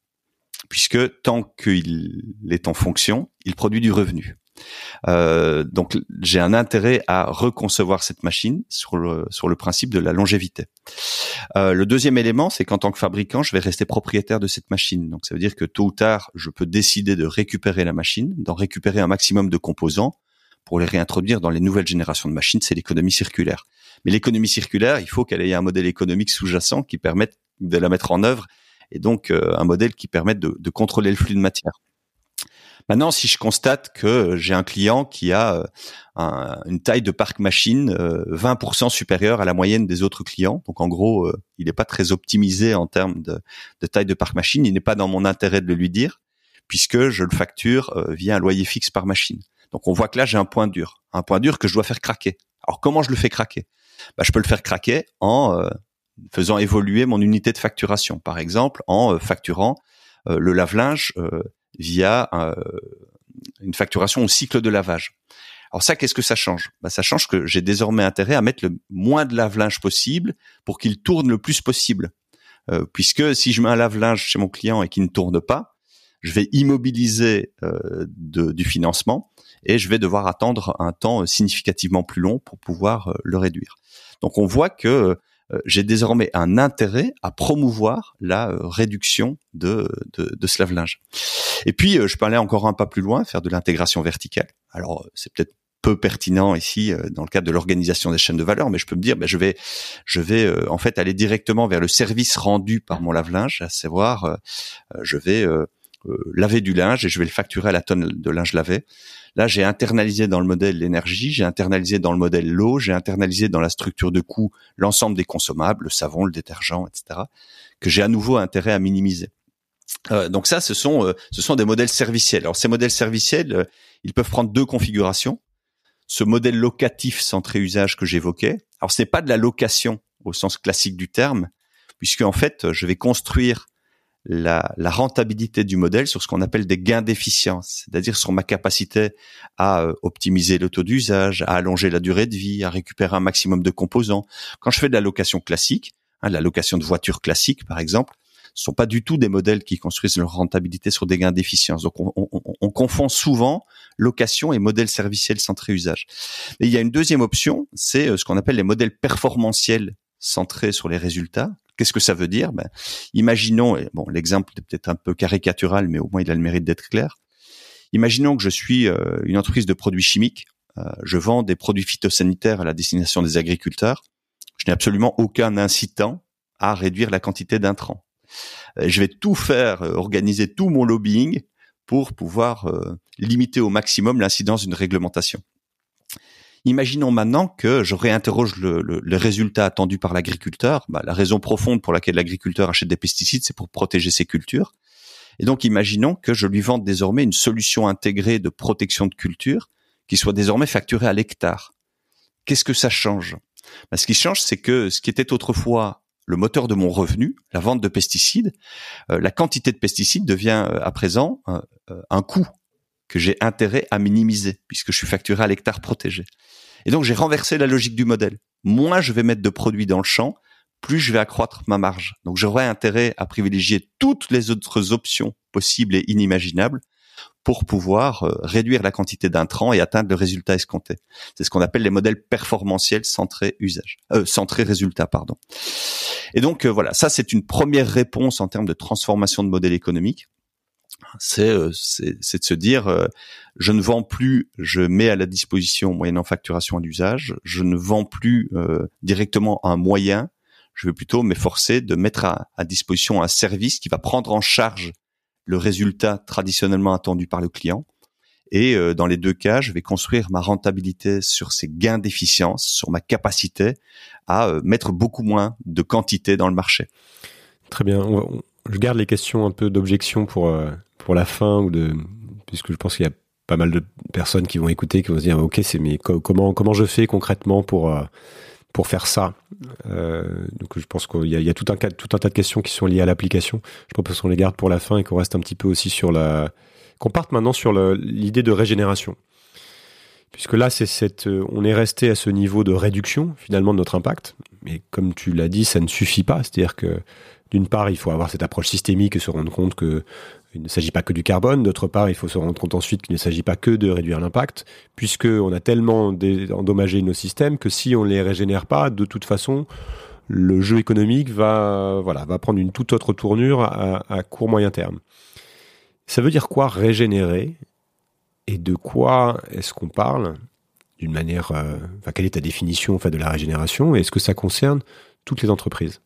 puisque tant qu'il est en fonction, il produit du revenu. Euh, donc j'ai un intérêt à reconcevoir cette machine sur le sur le principe de la longévité. Euh, le deuxième élément, c'est qu'en tant que fabricant, je vais rester propriétaire de cette machine. Donc ça veut dire que tôt ou tard, je peux décider de récupérer la machine, d'en récupérer un maximum de composants pour les réintroduire dans les nouvelles générations de machines, c'est l'économie circulaire. Mais l'économie circulaire, il faut qu'elle ait un modèle économique sous-jacent qui permette de la mettre en œuvre et donc euh, un modèle qui permette de, contrôler le flux de matière. Maintenant, si je constate que j'ai un client qui a euh, un, une taille de parc machine 20% euh, supérieure à la moyenne des autres clients, donc en gros, il n'est pas très optimisé en termes de taille de parc machine, il n'est pas dans mon intérêt de le lui dire, puisque je le facture via un loyer fixe par machine. Donc on voit que là j'ai un point dur, un point dur que je dois faire craquer. Alors comment je le fais craquer? Bah, je peux le faire craquer en euh, faisant évoluer mon unité de facturation, par exemple en euh, facturant euh, le lave-linge via une facturation au cycle de lavage. Alors ça, qu'est-ce que ça change? Bah, Ça change que j'ai désormais intérêt à mettre le moins de lave-linge possible pour qu'il tourne le plus possible. puisque si je mets un lave-linge chez mon client et qu'il ne tourne pas, je vais immobiliser du financement et je vais devoir attendre un temps significativement plus long pour pouvoir le réduire. Donc on voit que euh, j'ai désormais un intérêt à promouvoir la euh, réduction de, de, de, ce lave-linge. Et puis, euh, je aller encore un pas plus loin, faire de l'intégration verticale. Alors, c'est peut-être peu pertinent ici dans le cadre de l'organisation des chaînes de valeur, mais je peux me dire, ben, je vais, je vais en fait aller directement vers le service rendu par mon lave-linge, à savoir, je vais laver du linge et je vais le facturer à la tonne de linge lavé. Là, j'ai internalisé dans le modèle l'énergie, j'ai internalisé dans le modèle l'eau, j'ai internalisé dans la structure de coût l'ensemble des consommables, le savon, le détergent, etc., que j'ai à nouveau intérêt à minimiser. Euh, donc ça, ce sont euh, ce sont des modèles serviciels. Alors ces modèles serviciels, euh, ils peuvent prendre deux configurations. Ce modèle locatif centré usage que j'évoquais. Alors ce n'est pas de la location au sens classique du terme, puisque en fait, je vais construire la, la, rentabilité du modèle sur ce qu'on appelle des gains d'efficience, c'est-à-dire sur ma capacité à euh, optimiser le taux d'usage, à allonger la durée de vie, à récupérer un maximum de composants. Quand je fais de la location classique, hein, la location de voitures classique par exemple, ce sont pas du tout des modèles qui construisent leur rentabilité sur des gains d'efficience. Donc on, on, on, confond souvent location et modèle serviciel centré usage. Et il y a une deuxième option, c'est euh, ce qu'on appelle les modèles performantiels centrés sur les résultats, Qu'est-ce que ça veut dire? Ben, Imaginons, bon, l'exemple est peut-être un peu caricatural, mais au moins il a le mérite d'être clair. Imaginons que je suis euh, une entreprise de produits chimiques. Euh, je vends des produits phytosanitaires à la destination des agriculteurs. Je n'ai absolument aucun incitant à réduire la quantité d'intrants. Euh, je vais tout faire, organiser tout mon lobbying pour pouvoir limiter au maximum l'incidence d'une réglementation. Imaginons maintenant que je réinterroge le, le, résultat attendu par l'agriculteur. Bah, la raison profonde pour laquelle l'agriculteur achète des pesticides, c'est pour protéger ses cultures. Et donc, imaginons que je lui vende désormais une solution intégrée de protection de culture qui soit désormais facturée à l'hectare. Qu'est-ce que ça change? Bah, Ce qui change, c'est que ce qui était autrefois le moteur de mon revenu, la vente de pesticides, euh, la quantité de pesticides devient euh, à présent euh, un coût que j'ai intérêt à minimiser puisque je suis facturé à l'hectare protégé. Et donc j'ai renversé la logique du modèle. Moins je vais mettre de produits dans le champ, plus je vais accroître ma marge. Donc j'aurai intérêt à privilégier toutes les autres options possibles et inimaginables pour pouvoir euh, réduire la quantité d'intrants et atteindre le résultat escompté. C'est ce qu'on appelle les modèles performantiels centrés usage, euh, centrés résultat, pardon. Et donc euh, voilà, ça c'est une première réponse en termes de transformation de modèle économique. Euh, c'est de se dire euh, je ne vends plus, je mets à la disposition moyennant facturation à l'usage, je ne vends plus euh, directement un moyen, je vais plutôt m'efforcer de mettre à, à, disposition un service qui va prendre en charge le résultat traditionnellement attendu par le client. Et dans les deux cas, je vais construire ma rentabilité sur ces gains d'efficience, sur ma capacité à mettre beaucoup moins de quantité dans le marché. Très bien. je garde les questions un peu d'objection pour pour la fin ou de puisque je pense qu'il y a pas mal de personnes qui vont écouter qui vont se dire ok c'est mais comment comment je fais concrètement pour euh, pour faire ça? Euh, donc je pense qu'il y a, tout un tout un tas de questions qui sont liées à l'application. Je propose qu'on les garde pour la fin et qu'on reste un petit peu aussi sur la qu'on parte maintenant sur l'idée de régénération. Puisque là c'est cette on est resté à ce niveau de réduction finalement de notre impact. Mais comme tu l'as dit ça ne suffit pas. C'est-à-dire que d'une part, il faut avoir cette approche systémique et se rendre compte que il ne s'agit pas que du carbone. D'autre part, il faut se rendre compte ensuite qu'il ne s'agit pas que de réduire l'impact, puisqu'on a tellement endommagé nos systèmes que si on les régénère pas, de toute façon, le jeu économique va, prendre une toute autre tournure à, court moyen terme. Ça veut dire quoi régénérer? Et de quoi est-ce qu'on parle? D'une manière, euh, quelle est ta définition de la régénération? Et est-ce que ça concerne toutes les entreprises?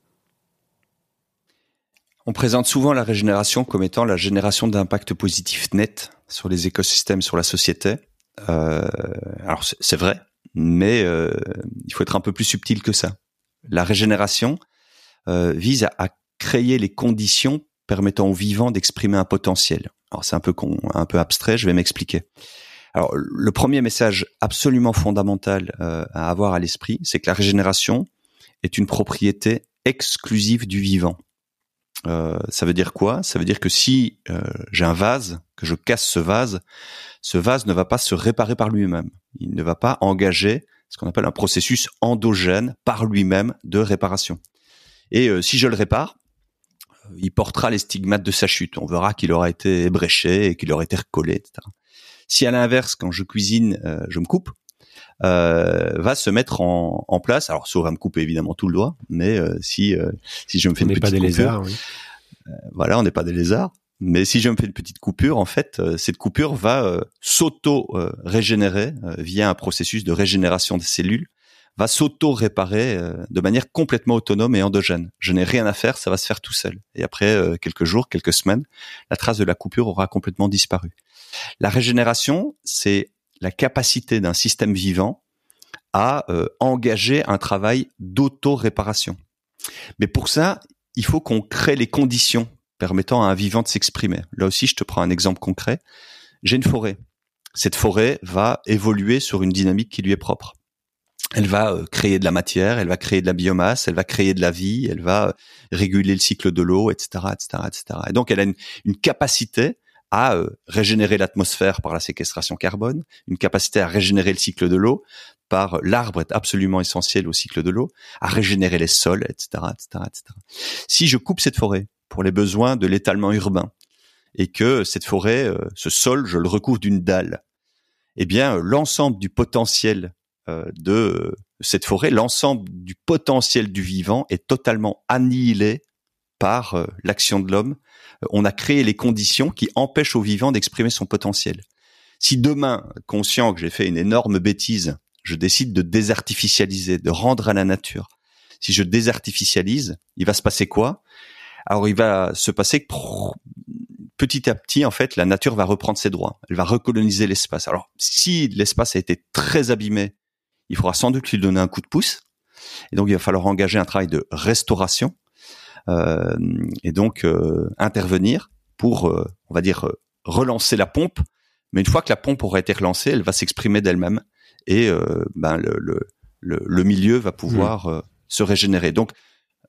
On présente souvent la régénération comme étant la génération d'impact positif net sur les écosystèmes, sur la société. Euh, alors c'est vrai, mais euh, il faut être un peu plus subtil que ça. La régénération euh, vise à, créer les conditions permettant aux vivants d'exprimer un potentiel. Alors c'est un peu un peu abstrait, je vais m'expliquer. Alors le premier message absolument fondamental à avoir à l'esprit, c'est que la régénération est une propriété exclusive du vivant. Euh, ça veut dire quoi? Ça veut dire que si euh, j'ai un vase, que je casse ce vase, ce vase ne va pas se réparer par lui-même. Il ne va pas engager ce qu'on appelle un processus endogène par lui-même de réparation. Et euh, si je le répare, il portera les stigmates de sa chute. On verra qu'il aura été ébréché et qu'il aura été recollé, etc. Si à l'inverse, quand je cuisine, je me coupe, euh, va se mettre en, en, place. Alors, ça va me couper évidemment tout le doigt, mais euh, si euh, si je me fais une petite pas des lézards, oui. voilà, on n'est pas des lézards. Mais si je me fais une petite coupure, en fait, cette coupure va s'auto-régénérer via un processus de régénération des cellules, va s'auto-réparer de manière complètement autonome et endogène. Je n'ai rien à faire, ça va se faire tout seul. Et après quelques jours, quelques semaines, la trace de la coupure aura complètement disparu. La régénération, c'est la capacité d'un système vivant à euh, engager un travail d'auto-réparation. Mais pour ça, il faut qu'on crée les conditions permettant à un vivant de s'exprimer. Là aussi, je te prends un exemple concret. J'ai une forêt. Cette forêt va évoluer sur une dynamique qui lui est propre. Elle va euh, créer de la matière, elle va créer de la biomasse, elle va créer de la vie, elle va euh, réguler le cycle de l'eau, etc., etc., etc. Et donc, elle a une capacité à euh, régénérer l'atmosphère par la séquestration carbone, une capacité à régénérer le cycle de l'eau par l'arbre est absolument essentiel au cycle de l'eau, à régénérer les sols, etc., etc., etc. Si je coupe cette forêt pour les besoins de l'étalement urbain et que cette forêt, euh, ce sol, je le recouvre d'une dalle, eh bien l'ensemble du potentiel euh, de cette forêt, l'ensemble du potentiel du vivant est totalement annihilé par l'action de l'homme on a créé les conditions qui empêchent au vivant d'exprimer son potentiel. Si demain, conscient que j'ai fait une énorme bêtise, je décide de désartificialiser, de rendre à la nature, si je désartificialise, il va se passer quoi? Alors il va se passer que petit à petit, en fait, la nature va reprendre ses droits. Elle va recoloniser l'espace. Alors, si l'espace a été très abîmé, il faudra sans doute lui donner un coup de pouce. Et donc, il va falloir engager un travail de restauration euh, et donc euh, intervenir pour, euh, on va dire, relancer la pompe. Mais une fois que la pompe aura été relancée, elle va s'exprimer d'elle-même et ben le, le, le, milieu va pouvoir mmh. se régénérer. Donc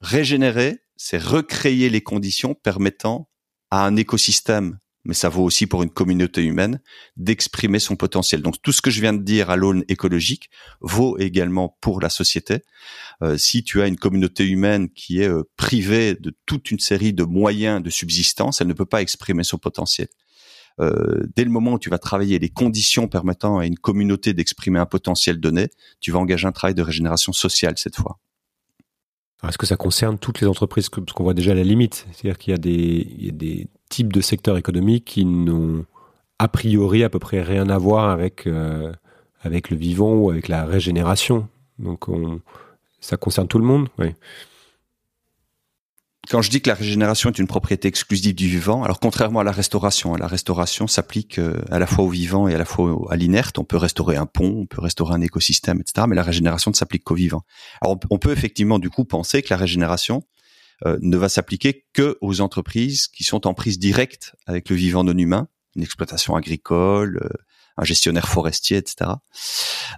régénérer, c'est recréer les conditions permettant à un écosystème mais ça vaut aussi pour une communauté humaine, d'exprimer son potentiel. Donc tout ce que je viens de dire à l'aune écologique vaut également pour la société. Euh, si tu as une communauté humaine qui est euh, privée de toute une série de moyens de subsistance, elle ne peut pas exprimer son potentiel. Euh, dès le moment où tu vas travailler les conditions permettant à une communauté d'exprimer un potentiel donné, tu vas engager un travail de régénération sociale cette fois. Est-ce que ça concerne toutes les entreprises Parce qu'on voit déjà la limite. C'est-à-dire qu'il y, y, a des types de secteurs économiques qui n'ont a priori à peu près rien à voir avec, euh, avec le vivant ou avec la régénération. Donc on, ça concerne tout le monde. Quand je dis que la régénération est une propriété exclusive du vivant, alors contrairement à la restauration, hein, la restauration s'applique euh, à la fois au vivant et à la fois à l'inerte. On peut restaurer un pont, on peut restaurer un écosystème, etc. Mais la régénération ne s'applique qu'au vivant. Alors on peut effectivement du coup penser que la régénération, euh, ne va s'appliquer que aux entreprises qui sont en prise directe avec le vivant non humain, une exploitation agricole, euh, un gestionnaire forestier, etc.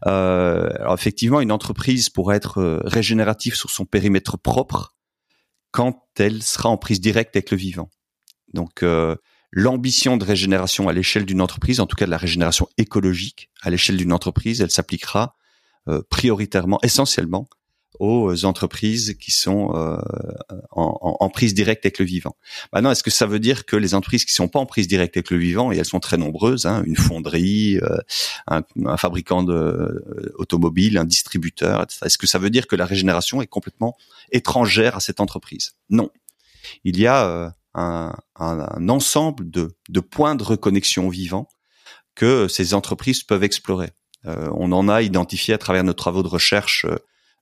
Euh, alors effectivement, une entreprise pourrait être régénérative sur son périmètre propre quand elle sera en prise directe avec le vivant. Donc l'ambition de régénération à l'échelle d'une entreprise, en tout cas de la régénération écologique à l'échelle d'une entreprise, elle s'appliquera prioritairement, essentiellement aux entreprises qui sont euh, en, en, prise directe avec le vivant. Maintenant, est-ce que ça veut dire que les entreprises qui sont pas en prise directe avec le vivant, et elles sont très nombreuses, hein, une fonderie, euh, un, un, fabricant de euh, un distributeur. Est-ce que ça veut dire que la régénération est complètement étrangère à cette entreprise? Non. Il y a un, un, ensemble de, de points de reconnexion vivant que ces entreprises peuvent explorer. Euh, on en a identifié à travers nos travaux de recherche euh,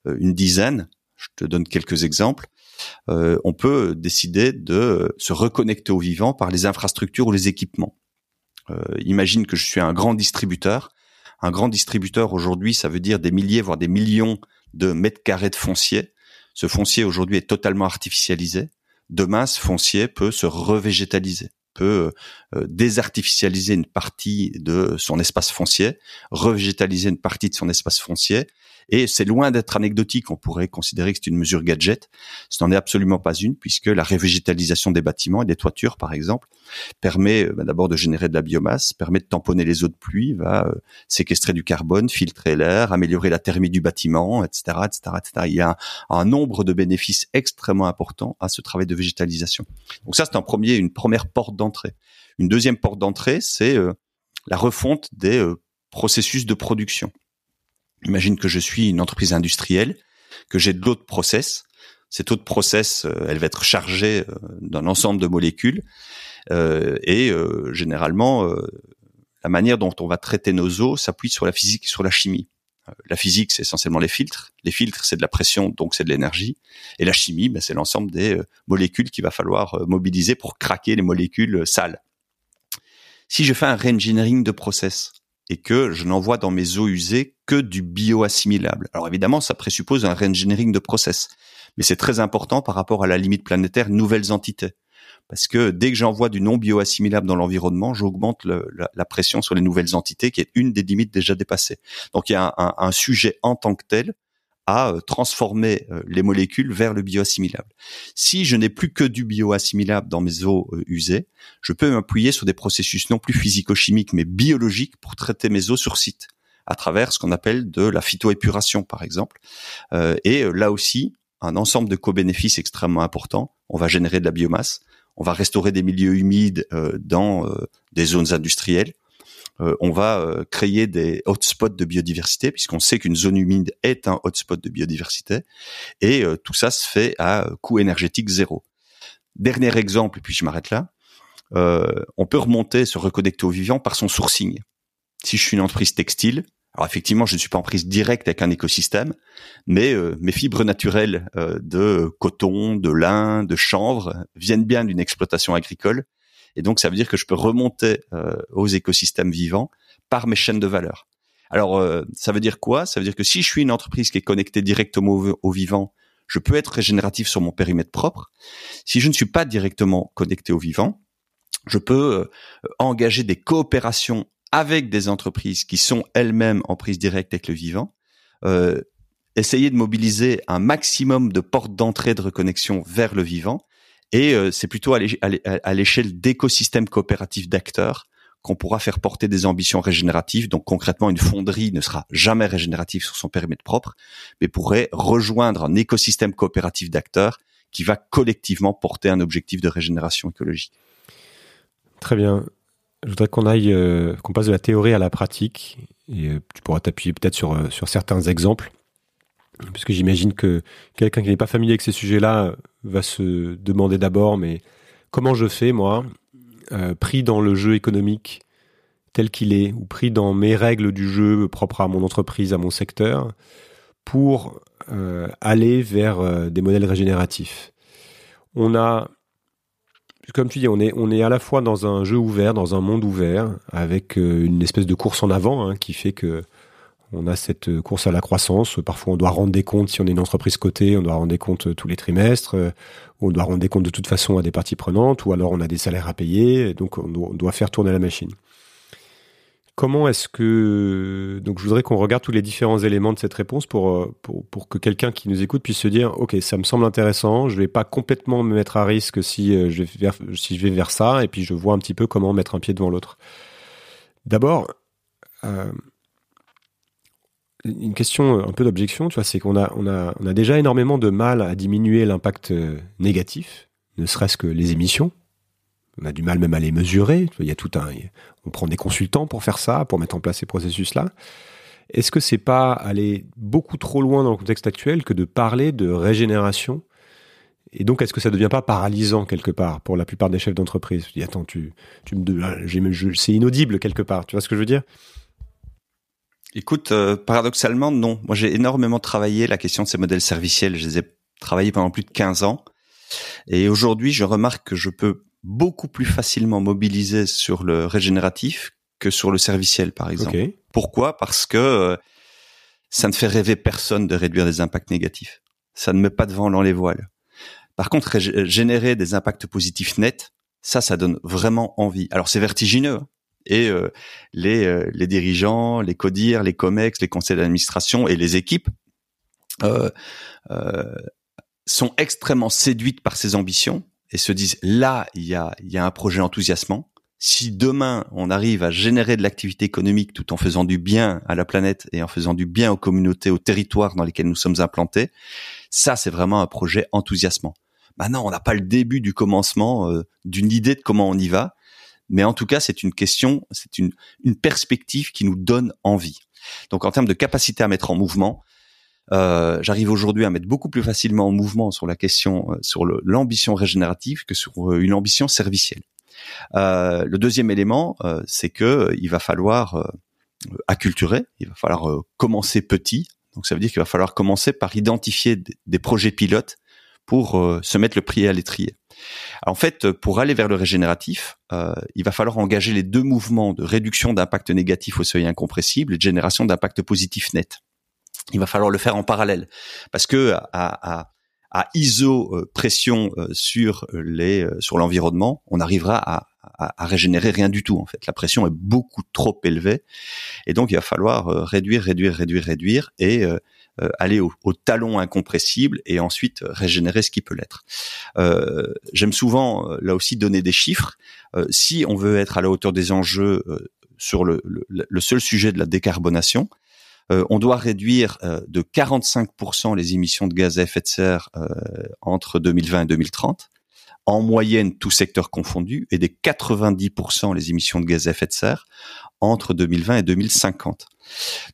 une dizaine, je te donne quelques exemples, euh, on peut décider de se reconnecter au vivant par les infrastructures ou les équipements. Euh, imagine que je suis un grand distributeur. Un grand distributeur aujourd'hui, ça veut dire des milliers, voire des millions de mètres carrés de foncier. Ce foncier aujourd'hui est totalement artificialisé. Demain, ce foncier peut se revégétaliser, peut désartificialiser une partie de son espace foncier, revégétaliser une partie de son espace foncier et c'est loin d'être anecdotique. On pourrait considérer que c'est une mesure gadget. Ce n'en est absolument pas une, puisque la révégétalisation des bâtiments et des toitures, par exemple, permet euh, bah, d'abord de générer de la biomasse, permet de tamponner les eaux de pluie, va euh, séquestrer du carbone, filtrer l'air, améliorer la thermie du bâtiment, etc., etc., etc. Il y a un, nombre de bénéfices extrêmement importants à ce travail de végétalisation. Donc ça, c'est un premier, une première porte d'entrée. Une deuxième porte d'entrée, c'est euh, la refonte des processus de production. Imagine que je suis une entreprise industrielle, que j'ai de l'eau de process. Cette eau de process, euh, elle va être chargée euh, d'un ensemble de molécules. Euh, et généralement, la manière dont on va traiter nos eaux s'appuie sur la physique et sur la chimie. La physique, c'est essentiellement les filtres. Les filtres, c'est de la pression, donc c'est de l'énergie. Et la chimie, ben, c'est l'ensemble des molécules qu'il va falloir mobiliser pour craquer les molécules sales. Si je fais un reengineering de process, et que je n'envoie dans mes eaux usées que du bioassimilable. Alors évidemment, ça présuppose un reengineering de process, mais c'est très important par rapport à la limite planétaire nouvelles entités. Parce que dès que j'envoie du non bioassimilable dans l'environnement, j'augmente la, pression sur les nouvelles entités, qui est une des limites déjà dépassées. Donc il y a un sujet en tant que tel à euh, transformer euh, les molécules vers le bioassimilable. Si je n'ai plus que du bioassimilable dans mes eaux euh, usées, je peux m'appuyer sur des processus non plus physico-chimiques mais biologiques pour traiter mes eaux sur site à travers ce qu'on appelle de la phytoépuration par exemple. et là aussi, un ensemble de co-bénéfices extrêmement importants. On va générer de la biomasse, on va restaurer des milieux humides dans des zones industrielles, euh, on va euh, créer des hotspots de biodiversité, puisqu'on sait qu'une zone humide est un hotspot de biodiversité, et euh, tout ça se fait à coût énergétique zéro. Dernier exemple, puis je m'arrête là. on peut remonter, se reconnecter au vivant par son sourcing. Si je suis une entreprise textile, alors effectivement, je ne suis pas en prise directe avec un écosystème, mais mes fibres naturelles de coton, de lin, de chanvre viennent bien d'une exploitation agricole et donc, ça veut dire que je peux remonter euh, aux écosystèmes vivants par mes chaînes de valeur. Alors, euh, ça veut dire quoi? Ça veut dire que si je suis une entreprise qui est connectée directement au, vivant, je peux être régénératif sur mon périmètre propre. Si je ne suis pas directement connecté au vivant, je peux euh, engager des coopérations avec des entreprises qui sont elles-mêmes en prise directe avec le vivant, euh, essayer de mobiliser un maximum de portes d'entrée de reconnexion vers le vivant et euh, c'est plutôt à l'échelle d'écosystèmes coopératifs d'acteurs qu'on pourra faire porter des ambitions régénératives. Donc concrètement, une fonderie ne sera jamais régénérative sur son périmètre propre, mais pourrait rejoindre un écosystème coopératif d'acteurs qui va collectivement porter un objectif de régénération écologique. Très bien. Je voudrais qu'on aille, euh, qu'on passe de la théorie à la pratique. Et euh, tu pourras t'appuyer peut-être sur, sur certains exemples puisque j'imagine que quelqu'un qui n'est pas familier avec ces sujets-là va se demander d'abord, mais comment je fais, moi, euh, pris dans le jeu économique tel qu'il est, ou pris dans mes règles du jeu propres à mon entreprise, à mon secteur, pour euh, aller vers euh, des modèles régénératifs? On a, comme tu dis, on est, on est à la fois dans un jeu ouvert, dans un monde ouvert, avec une espèce de course en avant hein, qui fait que on a cette euh, course à la croissance. Parfois, on doit rendre des comptes si on est une entreprise cotée, on doit rendre des comptes euh, tous les trimestres, euh, on doit rendre des comptes de toute façon à des parties prenantes, ou alors on a des salaires à payer, donc on doit faire tourner la machine. Comment est-ce que... Donc je voudrais qu'on regarde tous les différents éléments de cette réponse pour, que quelqu'un qui nous écoute puisse se dire, OK, ça me semble intéressant, je vais pas complètement me mettre à risque si je vais vers ça, et puis je vois un petit peu comment mettre un pied devant l'autre. D'abord, une question, euh, un peu d'objection, tu vois, c'est qu'on a, on a, on a déjà énormément de mal à diminuer l'impact euh, négatif, ne serait-ce que les émissions. On a du mal même à les mesurer. Il y a tout un, on prend des consultants pour faire ça, pour mettre en place ces processus-là. Est-ce que c'est pas aller beaucoup trop loin dans le contexte actuel que de parler de régénération? Et donc, est-ce que ça ne devient pas paralysant quelque part pour la plupart des chefs d'entreprise? Attends, tu, tu me, c'est inaudible quelque part. Tu vois ce que je veux dire? Écoute, euh, paradoxalement, non. Moi, j'ai énormément travaillé la question de ces modèles serviciels. Je les ai travaillés pendant plus de 15 ans. Et aujourd'hui, je remarque que je peux beaucoup plus facilement mobiliser sur le régénératif que sur le serviciel, par exemple. Pourquoi? Parce que euh, ça ne fait rêver personne de réduire des impacts négatifs. Ça ne met pas devant dans les voiles. Par contre, générer des impacts positifs nets, ça, ça donne vraiment envie. Alors, c'est vertigineux. Hein et euh, les, euh, les dirigeants, les CODIR, les COMEX, les conseils d'administration et les équipes euh, sont extrêmement séduites par ces ambitions et se disent là il y a, y a un projet enthousiasmant. Si demain on arrive à générer de l'activité économique tout en faisant du bien à la planète et en faisant du bien aux communautés, aux territoires dans lesquels nous sommes implantés, ça c'est vraiment un projet enthousiasmant. Maintenant, on n'a pas le début du commencement d'une idée de comment on y va, mais en tout cas, c'est une question, c'est une, perspective qui nous donne envie. Donc en termes de capacité à mettre en mouvement, euh, j'arrive aujourd'hui à mettre beaucoup plus facilement en mouvement sur la question, euh, sur l'ambition régénérative que sur une ambition servicielle. le deuxième élément, c'est que il va falloir acculturer, il va falloir commencer petit. Donc ça veut dire qu'il va falloir commencer par identifier des projets pilotes pour se mettre le prix à l'étrier. En fait, pour aller vers le régénératif, euh, il va falloir engager les deux mouvements de réduction d'impact négatif au seuil incompressible et de génération d'impact positif net. Il va falloir le faire en parallèle parce que à, à, ISO euh, pression euh, sur les sur l'environnement, on arrivera à, à, régénérer rien du tout en fait. La pression est beaucoup trop élevée et donc il va falloir réduire, réduire, réduire, réduire et euh, aller au, talon incompressible et ensuite régénérer ce qui peut l'être. Euh, j'aime souvent euh, là aussi donner des chiffres. si on veut être à la hauteur des enjeux sur le, seul sujet de la décarbonation, on doit réduire de 45% les émissions de gaz à effet de serre entre 2020 et 2030 en moyenne tout secteur confondu, et des 90% les émissions de gaz à effet de serre entre 2020 et 2050.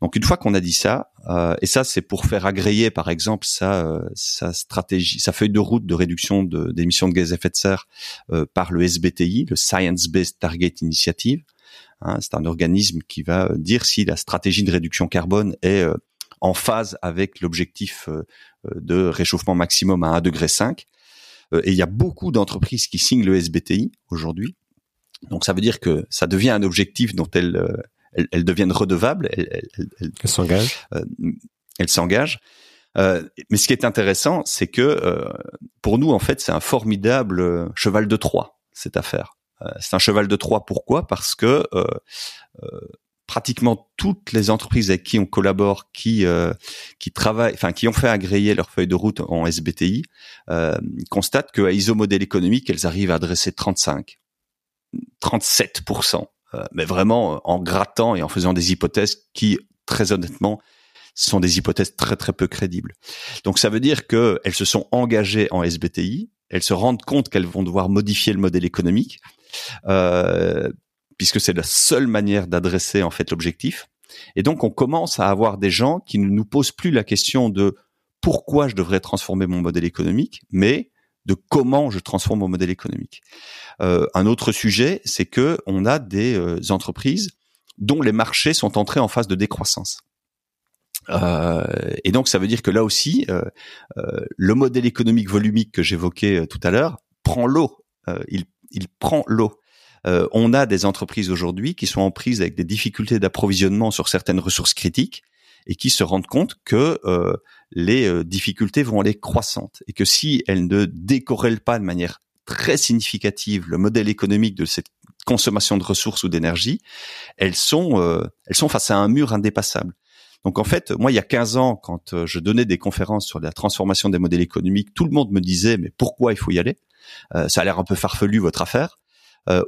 Donc une fois qu'on a dit ça, euh, et ça c'est pour faire agréer par exemple sa, euh, sa stratégie, sa feuille de route de réduction d'émissions de, gaz à effet de serre euh, par le SBTI, le Science Based Target Initiative. Hein, c'est un organisme qui va dire si la stratégie de réduction carbone est en phase avec l'objectif de réchauffement maximum à 1,5 degré. Et il y a beaucoup d'entreprises qui signent le SBTI aujourd'hui. Donc ça veut dire que ça devient un objectif dont elles, elles, elles deviennent redevables. Elles, s'engagent. Euh, elles s'engagent. Euh, mais ce qui est intéressant, c'est que euh, pour nous, en fait, c'est un formidable euh, cheval de Troie cette affaire. Euh, c'est un cheval de Troie. Pourquoi? Parce que pratiquement toutes les entreprises avec qui on collabore, qui qui travaillent, enfin qui ont fait agréer leur feuille de route en SBTI, constatent qu'à ISO modèle économique, elles arrivent à adresser 35, 37 euh, mais vraiment euh, en grattant et en faisant des hypothèses qui, très honnêtement, sont des hypothèses très très peu crédibles. Donc ça veut dire qu'elles se sont engagées en SBTI, elles se rendent compte qu'elles vont devoir modifier le modèle économique, euh, puisque c'est la seule manière d'adresser en fait l'objectif. Et donc on commence à avoir des gens qui ne nous posent plus la question de pourquoi je devrais transformer mon modèle économique, mais de comment je transforme mon modèle économique. Euh, un autre sujet, c'est que on a des euh, entreprises dont les marchés sont entrés en phase de décroissance. Euh, et donc ça veut dire que là aussi, le modèle économique volumique que j'évoquais tout à l'heure prend l'eau. il, il prend l'eau. on a des entreprises aujourd'hui qui sont en prise avec des difficultés d'approvisionnement sur certaines ressources critiques et qui se rendent compte que euh, les euh, difficultés vont aller croissantes et que si elles ne décorrèlent pas de manière très significative le modèle économique de cette consommation de ressources ou d'énergie, elles sont euh, elles sont face à un mur indépassable. Donc en fait, moi il y a 15 ans quand je donnais des conférences sur la transformation des modèles économiques, tout le monde me disait mais pourquoi il faut y aller? Ça a l'air un peu farfelu votre affaire.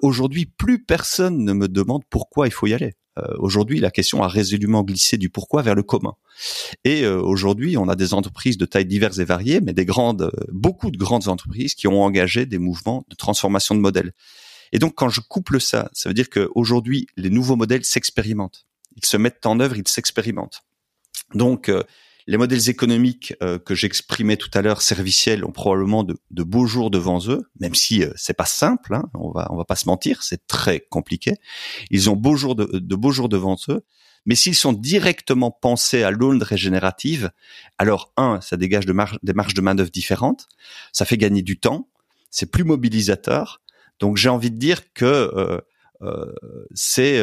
Aujourd'hui, plus personne ne me demande pourquoi il faut y aller. Euh, aujourd'hui, la question a résolument glissé du pourquoi vers le commun. Et euh, aujourd'hui, on a des entreprises de tailles diverses et variées, mais des grandes, euh, beaucoup de grandes entreprises qui ont engagé des mouvements de transformation de modèles. Et donc, quand je couple ça, ça veut dire qu'aujourd'hui, les nouveaux modèles s'expérimentent. Ils se mettent en œuvre, ils s'expérimentent. Donc, les modèles économiques euh, que j'exprimais tout à l'heure, serviciels, ont probablement de, beaux jours devant eux, même si euh, c'est pas simple. Hein, on va on va pas se mentir, c'est très compliqué. Ils ont beaux jours de, beaux jours devant eux. Mais s'ils sont directement pensés à l'aune régénérative, alors un, ça dégage de des marges de manœuvre différentes, ça fait gagner du temps, c'est plus mobilisateur. Donc j'ai envie de dire que euh, euh, c'est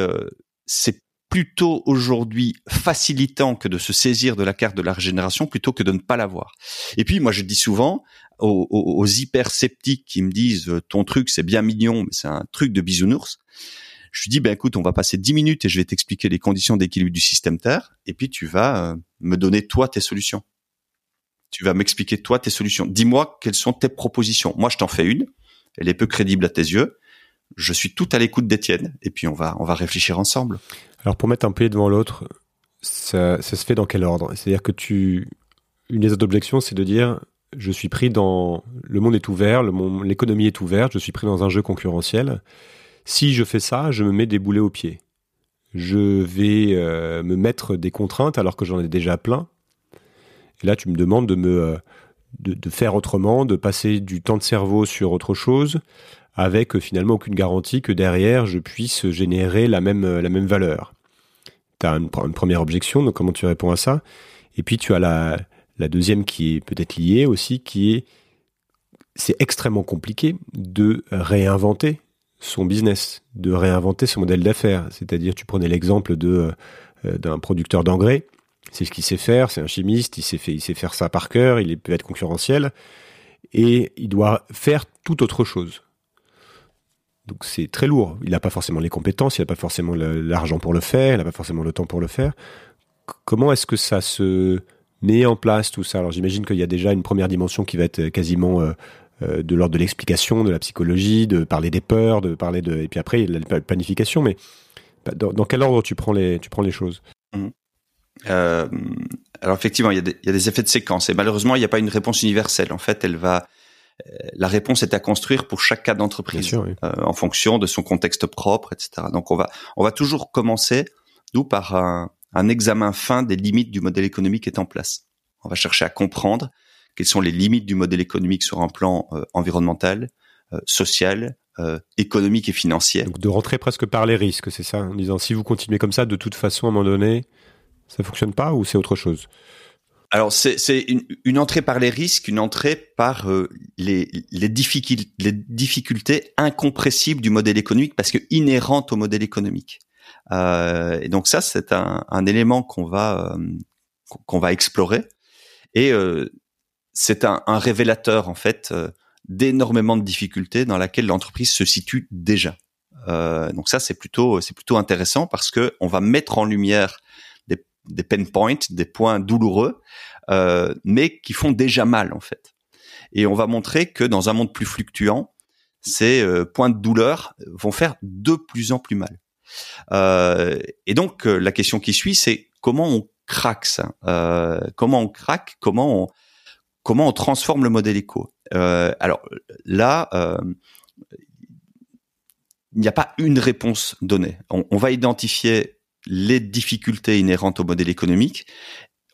c'est plutôt aujourd'hui facilitant que de se saisir de la carte de la régénération plutôt que de ne pas l'avoir. Et puis moi je dis souvent aux, aux, hyper sceptiques qui me disent euh, ton truc c'est bien mignon mais c'est un truc de bisounours. Je dis ben écoute on va passer 10 minutes et je vais t'expliquer les conditions d'équilibre du système Terre et puis tu vas euh, me donner toi tes solutions. Tu vas m'expliquer toi tes solutions. Dis-moi quelles sont tes propositions. Moi je t'en fais une, elle est peu crédible à tes yeux. Je suis tout à l'écoute d'Étienne et puis on va on va réfléchir ensemble. Alors pour mettre un pied devant l'autre, ça, se fait dans quel ordre? C'est-à-dire que tu, une des objections, c'est de dire je suis pris dans le monde est ouvert, l'économie est ouverte, je suis pris dans un jeu concurrentiel. Si je fais ça, je me mets des boulets aux pieds. je vais euh, me mettre des contraintes alors que j'en ai déjà plein. Et là, tu me demandes de me euh, de, faire autrement, de passer du temps de cerveau sur autre chose, avec finalement aucune garantie que derrière je puisse générer la même la même valeur. Tu as une, première objection, donc comment tu réponds à ça? Et puis tu as la la deuxième qui est peut-être liée aussi, qui est c'est extrêmement compliqué de réinventer son business, de réinventer son modèle d'affaires. C'est-à-dire, tu prenais l'exemple de euh, d'un producteur d'engrais, c'est ce qu'il sait faire, c'est un chimiste, il sait, il sait faire ça par cœur, il peut être concurrentiel, et il doit faire tout autre chose. Donc c'est très lourd. Il n'a pas forcément les compétences, il n'a pas forcément l'argent pour le faire, il n'a pas forcément le temps pour le faire. Comment est-ce que ça se met en place tout ça? Alors j'imagine qu'il y a déjà une première dimension qui va être quasiment euh, euh, de l'ordre de l'explication, de la psychologie, de parler des peurs, de parler de et puis après la planification. Mais bah, dans, quel ordre tu prends les tu prends les choses? Mmh. euh, Alors effectivement, il y, a des, il y, a des, effets de séquence et malheureusement, il n'y a pas une réponse universelle. En fait, elle va euh, la réponse est à construire pour chaque cas d'entreprise euh, en fonction de son contexte propre, etc. Donc on va on va toujours commencer nous par un, un examen fin des limites du modèle économique qui est en place. On va chercher à comprendre quelles sont les limites du modèle économique sur un plan euh, environnemental, euh, social, euh, économique et financier. Donc de rentrer presque par les risques, c'est ça, en disant si vous continuez comme ça, de toute façon, à un moment donné, ça fonctionne pas ou c'est autre chose? Alors c'est une, une, entrée par les risques, une entrée par les, les, difficultés, les difficultés incompressibles du modèle économique parce que inhérentes au modèle économique. Euh, et donc ça c'est un, un, élément qu'on va qu'on va explorer. Et euh, c'est un, révélateur en fait euh, d'énormément de difficultés dans laquelle l'entreprise se situe déjà. Euh, donc ça c'est plutôt c'est plutôt intéressant parce que on va mettre en lumière des, pain points, des points douloureux, euh, mais qui font déjà mal en fait. Et on va montrer que dans un monde plus fluctuant, ces points de douleur vont faire de plus en plus mal. et donc la question qui suit, c'est comment on craque ça? Comment on craque? Comment on comment on transforme le modèle éco? Euh, alors là, euh, il n'y a pas une réponse donnée. On, va identifier les difficultés inhérentes au modèle économique.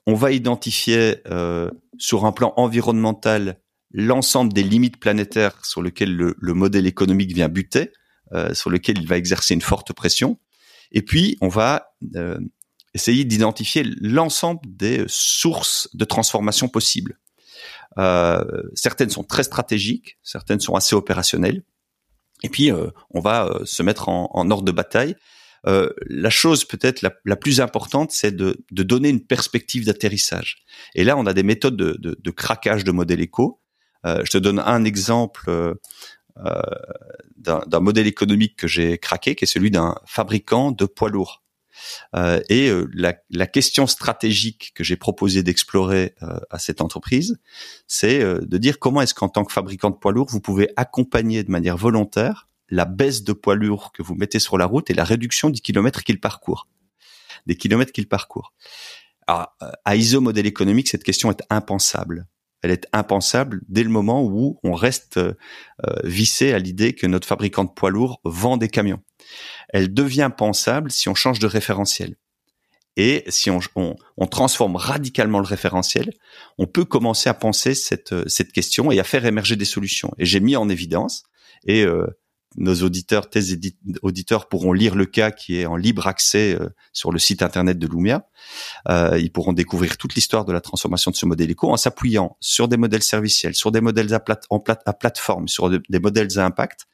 On va identifier euh, sur un plan environnemental l'ensemble des limites planétaires sur lesquelles le, le modèle économique vient buter, sur lesquelles il va exercer une forte pression. Et puis, on va essayer d'identifier l'ensemble des sources de transformation possibles. Euh, certaines sont très stratégiques, certaines sont assez opérationnelles. Et puis, euh, on va euh, se mettre en, ordre de bataille. La chose peut-être la, plus importante, c'est de, de, donner une perspective d'atterrissage. Et là, on a des méthodes de, de, de craquage de modèle éco. je te donne un exemple euh, d'un modèle économique que j'ai craqué, qui est celui d'un fabricant de poids lourds. Euh, et euh, la, la, question stratégique que j'ai proposé d'explorer euh, à cette entreprise, c'est de dire comment est-ce qu'en tant que fabricant de poids lourds, vous pouvez accompagner de manière volontaire la baisse de poids lourds que vous mettez sur la route et la réduction des kilomètres qu'il parcourt, des kilomètres qu'il parcourt. Alors, à ISO modèle économique, cette question est impensable. Elle est impensable dès le moment où on reste vissé à l'idée que notre fabricant de poids lourds vend des camions elle devient pensable si on change de référentiel. Et si on, transforme radicalement le référentiel, on peut commencer à penser cette, cette question et à faire émerger des solutions. Et j'ai mis en évidence, et euh, nos auditeurs, tes auditeurs pourront lire le cas qui est en libre accès euh, sur le site internet de Lumia. Euh, ils pourront découvrir toute l'histoire de la transformation de ce modèle éco en s'appuyant sur des modèles serviciels, sur des modèles à, plate, à plateforme, sur des modèles à impact,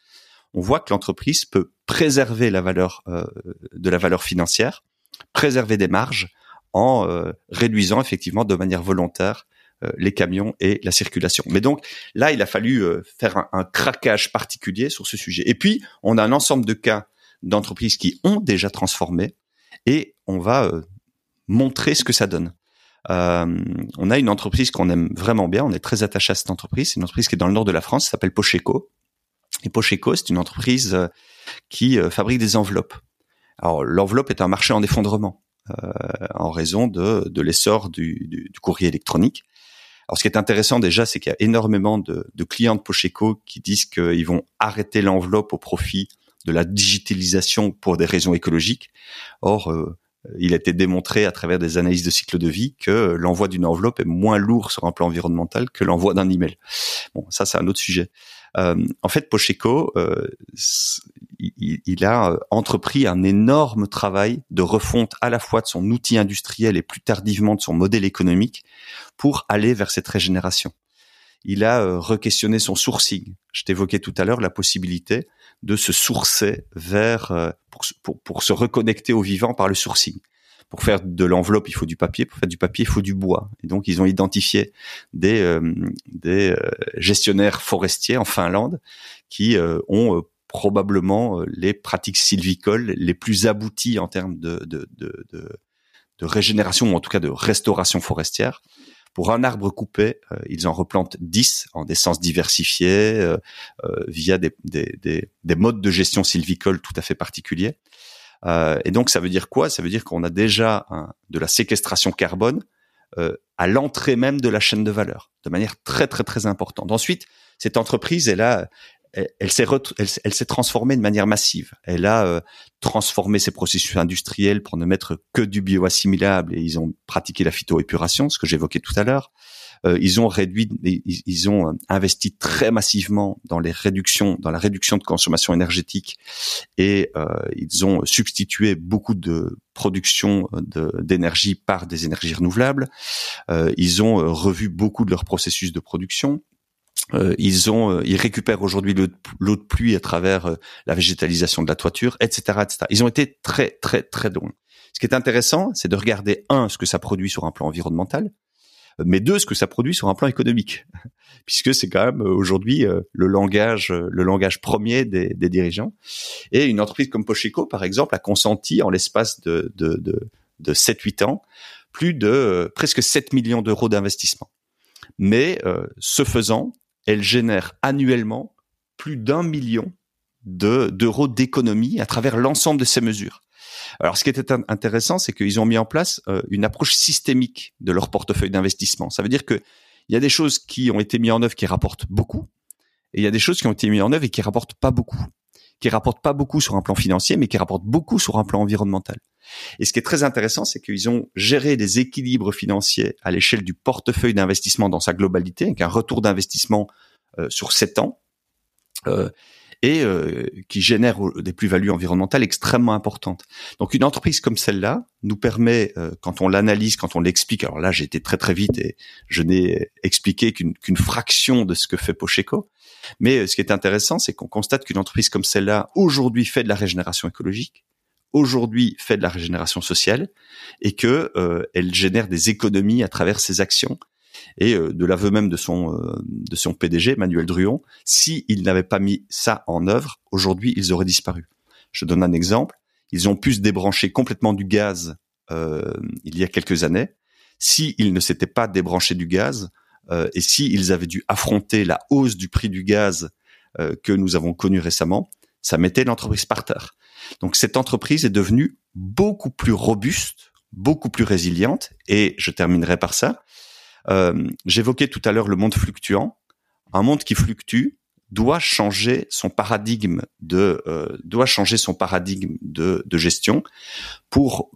on voit que l'entreprise peut préserver la valeur euh, de la valeur financière, préserver des marges en euh, réduisant effectivement de manière volontaire les camions et la circulation. Mais donc là, il a fallu faire un, craquage particulier sur ce sujet. Et puis, on a un ensemble de cas d'entreprises qui ont déjà transformé et on va montrer ce que ça donne. on a une entreprise qu'on aime vraiment bien, on est très attaché à cette entreprise, c'est une entreprise qui est dans le nord de la France, s'appelle Pocheco. Et Pocheco, c'est une entreprise euh, qui euh, fabrique des enveloppes. Alors l'enveloppe est un marché en effondrement euh, en raison de, l'essor du, courrier électronique. Alors ce qui est intéressant déjà, c'est qu'il y a énormément de, de clients de Pocheco qui disent qu'ils vont arrêter l'enveloppe au profit de la digitalisation pour des raisons écologiques. Or, il a été démontré à travers des analyses de cycle de vie que l'envoi d'une enveloppe est moins lourd sur un plan environnemental que l'envoi d'un email. Bon, ça c'est un autre sujet. Euh, en fait, Pocheco, euh, il, a euh, entrepris un énorme travail de refonte à la fois de son outil industriel et plus tardivement de son modèle économique pour aller vers cette régénération. Il a re-questionné son sourcing. Je t'évoquais tout à l'heure la possibilité de se sourcer vers pour, pour, se reconnecter au vivant par le sourcing pour faire de l'enveloppe, il faut du papier. Pour faire du papier, il faut du bois. Et donc, ils ont identifié des, euh, des euh, gestionnaires forestiers en Finlande qui euh, ont probablement les pratiques sylvicoles les plus abouties en termes de, de, de, de, régénération ou en tout cas de restauration forestière. Pour un arbre coupé, ils en replantent 10 en des sens diversifiés via des, des, des, des, modes de gestion sylvicole tout à fait particuliers. Euh, et donc ça veut dire quoi? Ça veut dire qu'on a déjà de la séquestration carbone euh, à l'entrée même de la chaîne de valeur, de manière très très très importante. Ensuite, cette entreprise, elle a, elle, s'est elle, s'est transformée de manière massive. Elle a euh, transformé ses processus industriels pour ne mettre que du bioassimilable et ils ont pratiqué la phytoépuration, ce que j'évoquais tout à l'heure. Euh, ils ont réduit, ils, ont euh, investi très massivement dans les réductions, dans la réduction de consommation énergétique, et euh, ils ont substitué beaucoup de production d'énergie par des énergies renouvelables. ils ont revu beaucoup de leurs processus de production. ils ont, ils récupèrent aujourd'hui l'eau de pluie à travers la végétalisation de la toiture, etc., etc. Ils ont été très, très, très loin. Ce qui est intéressant, c'est de regarder un ce que ça produit sur un plan environnemental, mais deux, ce que ça produit sur un plan économique, puisque c'est quand même euh, aujourd'hui euh, le langage, euh, le langage premier des, des, dirigeants. Et une entreprise comme Pocheco, par exemple, a consenti en l'espace de, de, de, de 7-8 ans plus de presque 7 millions d'euros d'investissement. Mais ce faisant, elle génère annuellement plus d'un million d'euros d'économie à travers l'ensemble de ces mesures. Alors, ce qui était intéressant, c'est qu'ils ont mis en place euh, une approche systémique de leur portefeuille d'investissement. Ça veut dire que il y a des choses qui ont été mises en œuvre qui rapportent beaucoup, et il y a des choses qui ont été mises en œuvre et qui rapportent pas beaucoup, qui rapportent pas beaucoup sur un plan financier, mais qui rapportent beaucoup sur un plan environnemental. Et ce qui est très intéressant, c'est qu'ils ont géré des équilibres financiers à l'échelle du portefeuille d'investissement dans sa globalité, avec un retour d'investissement euh, sur sept ans. Euh, et euh, qui génère des plus-values environnementales extrêmement importantes. Donc une entreprise comme celle-là nous permet, euh, quand on l'analyse, quand on l'explique, alors là j'ai été très très vite et je n'ai expliqué qu'une fraction de ce que fait Pocheco, mais euh, ce qui est intéressant, c'est qu'on constate qu'une entreprise comme celle-là aujourd'hui fait de la régénération écologique, aujourd'hui fait de la régénération sociale et que elle génère des économies à travers ses actions et euh, de l'aveu même de son euh, de son PDG Manuel Druon, si il n'avait pas mis ça en œuvre, aujourd'hui ils auraient disparu. Je donne un exemple. Ils ont pu se débrancher complètement du gaz euh, il y a quelques années. Si ils ne s'étaient pas débranchés du gaz euh, et si ils avaient dû affronter la hausse du prix du gaz euh, que nous avons connu récemment, ça mettait l'entreprise par terre. Donc cette entreprise est devenue beaucoup plus robuste, beaucoup plus résiliente. Et je terminerai par ça. Euh, j'évoquais tout à l'heure le monde fluctuant. Un monde qui fluctue doit changer son paradigme de euh, doit changer son paradigme de, de gestion pour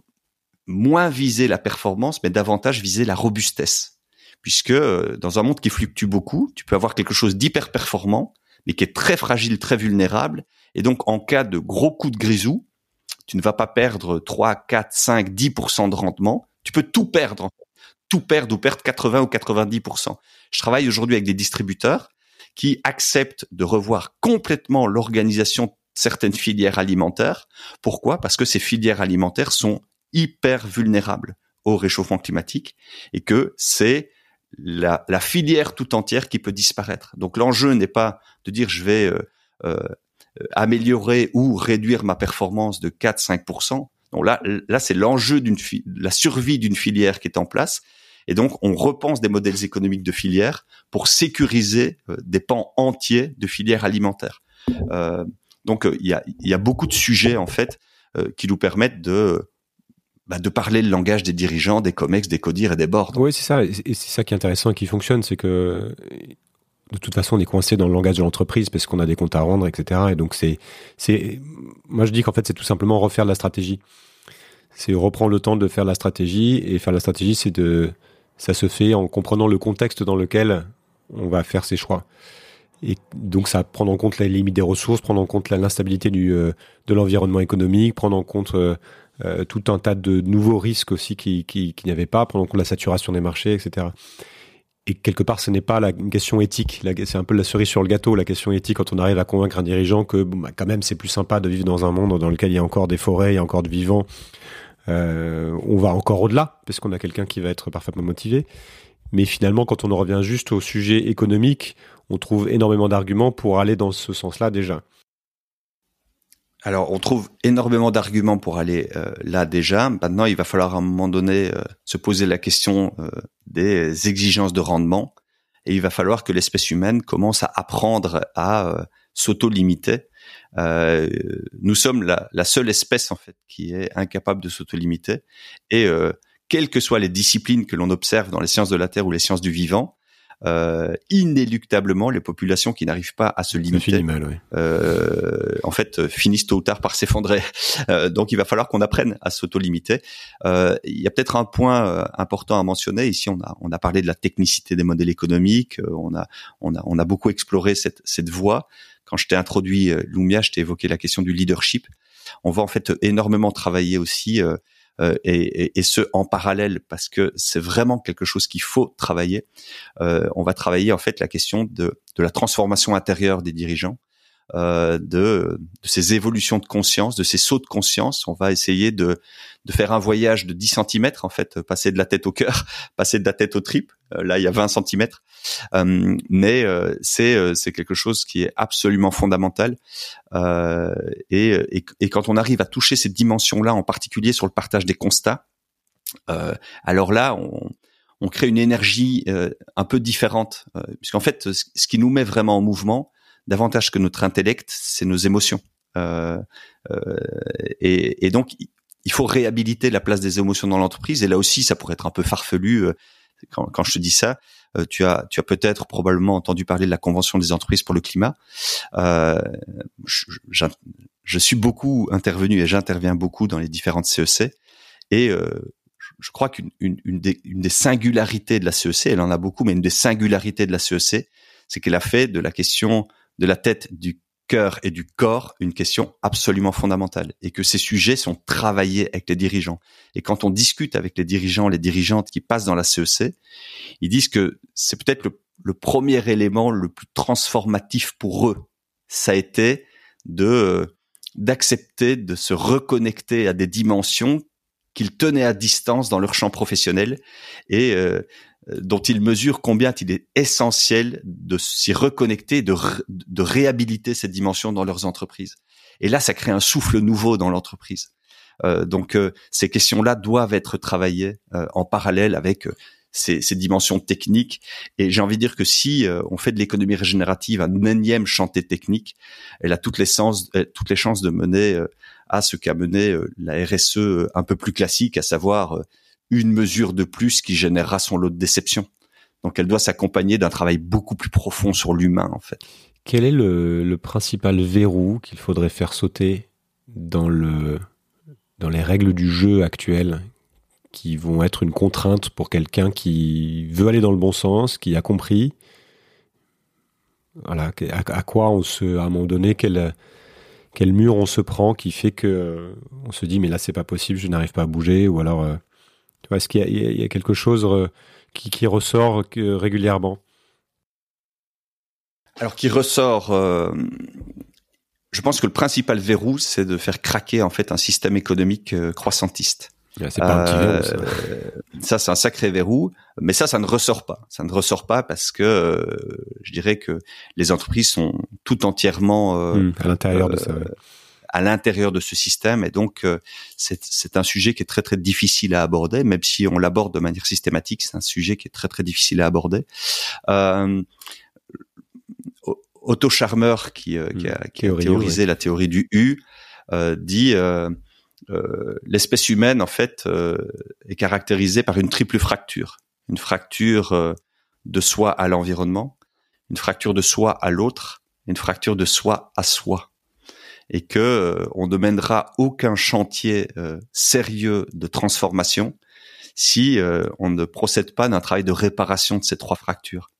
moins viser la performance, mais davantage viser la robustesse. Puisque euh, dans un monde qui fluctue beaucoup, tu peux avoir quelque chose d'hyper performant, mais qui est très fragile, très vulnérable. Et donc, en cas de gros coup de grisou, tu ne vas pas perdre 3, 4, 5, 10% de rendement. Tu peux tout perdre tout perdre ou perdre 80 ou 90%. Je travaille aujourd'hui avec des distributeurs qui acceptent de revoir complètement l'organisation de certaines filières alimentaires. Pourquoi? Parce que ces filières alimentaires sont hyper vulnérables au réchauffement climatique et que c'est la, filière tout entière qui peut disparaître. Donc l'enjeu n'est pas de dire je vais euh, euh, améliorer ou réduire ma performance de 4-5%. Donc là, là c'est l'enjeu d'une la survie d'une filière qui est en place et donc, on repense des modèles économiques de filières pour sécuriser euh, des pans entiers de filières alimentaires. Euh, donc, euh, il y, a, beaucoup de sujets en fait qui nous permettent de bah, de parler le langage des dirigeants, des comex, des codires et des boards. Oui, c'est ça. Et c'est ça qui est intéressant et qui fonctionne, c'est que de toute façon, on est coincé dans le langage de l'entreprise parce qu'on a des comptes à rendre, etc. Et donc c'est, c'est, moi je dis qu'en fait c'est tout simplement refaire la stratégie. C'est reprendre le temps de faire la stratégie et faire la stratégie, c'est de, ça se fait en comprenant le contexte dans lequel on va faire ses choix. Et donc ça prendre en compte la limite des ressources, prendre en compte l'instabilité du euh, de l'environnement économique, prendre en compte euh, euh, tout un tas de nouveaux risques aussi qui qui, n'y avait pas, prendre en compte la saturation des marchés, etc. Et quelque part, ce n'est pas la, question éthique. C'est un peu la cerise sur le gâteau, la question éthique, quand on arrive à convaincre un dirigeant que bah, quand même c'est plus sympa de vivre dans un monde dans lequel il y a encore des forêts, il y a encore de vivants. Euh, on va encore au-delà, parce qu'on a quelqu'un qui va être parfaitement motivé. Mais finalement, quand on en revient juste au sujet économique, on trouve énormément d'arguments pour aller dans ce sens-là déjà. Alors, on trouve énormément d'arguments pour aller euh, là déjà. Maintenant, il va falloir à un moment donné euh, se poser la question des exigences de rendement, et il va falloir que l'espèce humaine commence à apprendre à s'auto-limiter. Nous sommes la, la, seule espèce en fait qui est incapable de s'auto-limiter, et quelles que soient les disciplines que l'on observe dans les sciences de la Terre ou les sciences du vivant, euh, inéluctablement les populations qui n'arrivent pas à se limiter, euh, en fait, euh, finissent tôt ou tard par s'effondrer. Euh, donc, il va falloir qu'on apprenne à s'auto-limiter. Euh, il y a peut-être un point euh, important à mentionner. Ici, on a on a parlé de la technicité des modèles économiques. on a on a on a beaucoup exploré cette cette voie. Quand je t'ai introduit Lumia, je t'ai évoqué la question du leadership. On va en fait énormément travailler aussi euh, et, et, ce en parallèle parce que c'est vraiment quelque chose qu'il faut travailler. Euh, on va travailler en fait la question de la transformation intérieure des dirigeants. Euh, de, de, ces évolutions de conscience, de ces sauts de conscience. On va essayer de, de faire un voyage de 10 cm, en fait, passer de la tête au cœur, passer de la tête aux tripes. Euh, là, il y a 20 cm. Euh, mais euh, c'est c'est quelque chose qui est absolument fondamental. Et, et, quand on arrive à toucher ces dimensions-là, en particulier sur le partage des constats, alors là, on, on crée une énergie un peu différente, puisqu'en fait, ce qui nous met vraiment en mouvement, davantage que notre intellect, c'est nos émotions. Euh, euh, et, et, donc, il faut réhabiliter la place des émotions dans l'entreprise. Et là aussi, ça pourrait être un peu farfelu. Euh, quand, quand je te dis ça, euh, tu as, tu as peut-être probablement entendu parler de la Convention des entreprises pour le climat. Euh, je, je, suis beaucoup intervenu et j'interviens beaucoup dans les différentes CEC. Et euh, je crois qu'une une, une, des, une, des, singularités de la CEC, elle en a beaucoup, mais une des singularités de la CEC, c'est qu'elle a fait de la question de la tête, du cœur et du corps une question absolument fondamentale et que ces sujets sont travaillés avec les dirigeants. Et quand on discute avec les dirigeants, les dirigeantes qui passent dans la CEC, ils disent que c'est peut-être le, premier élément le plus transformatif pour eux. Ça a été de d'accepter de se reconnecter à des dimensions qu'ils tenaient à distance dans leur champ professionnel et euh, euh, dont ils mesurent combien il est essentiel de s'y reconnecter, de, de réhabiliter cette dimension dans leurs entreprises. Et là, ça crée un souffle nouveau dans l'entreprise. Euh, donc, euh, ces questions-là doivent être travaillées euh, en parallèle avec ces, ces, dimensions techniques. Et j'ai envie de dire que si on fait de l'économie régénérative un énième chantier technique, elle a toutes les, sens, toutes les chances de mener à ce qu'a mené la RSE un peu plus classique, à savoir une mesure de plus qui générera son lot de déception. Donc elle doit s'accompagner d'un travail beaucoup plus profond sur l'humain en fait. Quel est le, principal verrou qu'il faudrait faire sauter dans le dans les règles du jeu actuelles qui vont être une contrainte pour quelqu'un qui veut aller dans le bon sens, qui a compris? Voilà, à, quoi on se, à un moment donné, quel, quel mur on se prend qui fait que on se dit mais là c'est pas possible, je n'arrive pas à bouger, ou alors euh, est-ce qu'il y, a quelque chose euh, qui, ressort régulièrement? Alors qui ressort, euh, je pense que le principal verrou, c'est de faire craquer en fait un système économique euh, croissantiste. c'est pas un petit verrou, ça. ça c'est un sacré verrou, mais ça, ça ne ressort pas. Ça ne ressort pas parce que je dirais que les entreprises sont tout entièrement mmh, à l'intérieur de ça à l'intérieur de ce système. Et donc, euh, c'est un sujet qui est très très difficile à aborder, même si on l'aborde de manière systématique. C'est un sujet qui est très très difficile à aborder. Euh, Otto Scharmer, qui, euh, qui, a, qui a théorisé la théorie du U, euh, dit euh, l'espèce humaine en fait est caractérisée par une triple fracture, une fracture de soi à l'environnement, une fracture de soi à l'autre, une fracture de soi à soi et que euh, on ne mènera aucun chantier euh, sérieux de transformation si euh, on ne procède pas d'un travail de réparation de ces trois fractures,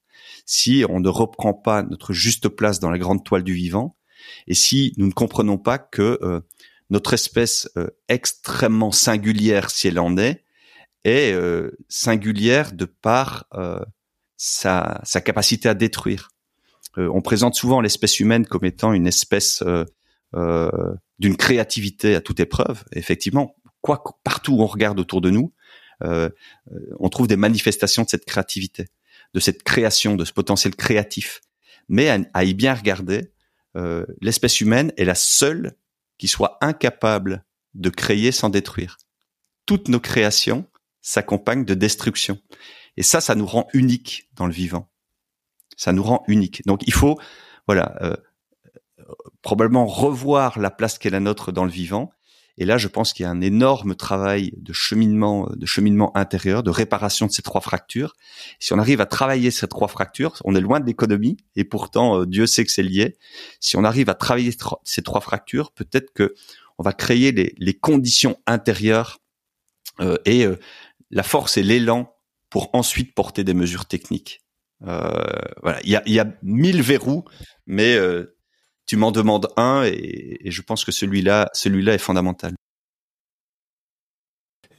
si on ne reprend pas notre juste place dans la grande toile du vivant, et si nous ne comprenons pas que notre espèce extrêmement singulière, si elle en est, est singulière de par sa, sa, capacité à détruire. on présente souvent l'espèce humaine comme étant une espèce euh, d'une créativité à toute épreuve. Effectivement, quoi partout où on regarde autour de nous, euh, on trouve des manifestations de cette créativité, de cette création, de ce potentiel créatif. Mais à, y bien regarder, euh, l'espèce humaine est la seule qui soit incapable de créer sans détruire. Toutes nos créations s'accompagnent de destruction. Et ça, ça nous rend unique dans le vivant. Ça nous rend unique. Donc il faut, voilà, euh, probablement revoir la place qu'est la nôtre dans le vivant. Et là, je pense qu'il y a un énorme travail de cheminement, de cheminement intérieur, de réparation de ces trois fractures. Si on arrive à travailler ces trois fractures, on est loin de l'économie, et pourtant euh, Dieu sait que c'est lié. Si on arrive à travailler ces trois fractures, peut-être que on va créer les, conditions intérieures euh, et euh, la force et l'élan pour ensuite porter des mesures techniques. voilà, il y a, y a mille verrous, mais tu m'en demandes un et, je pense que celui-là, celui-là est fondamental.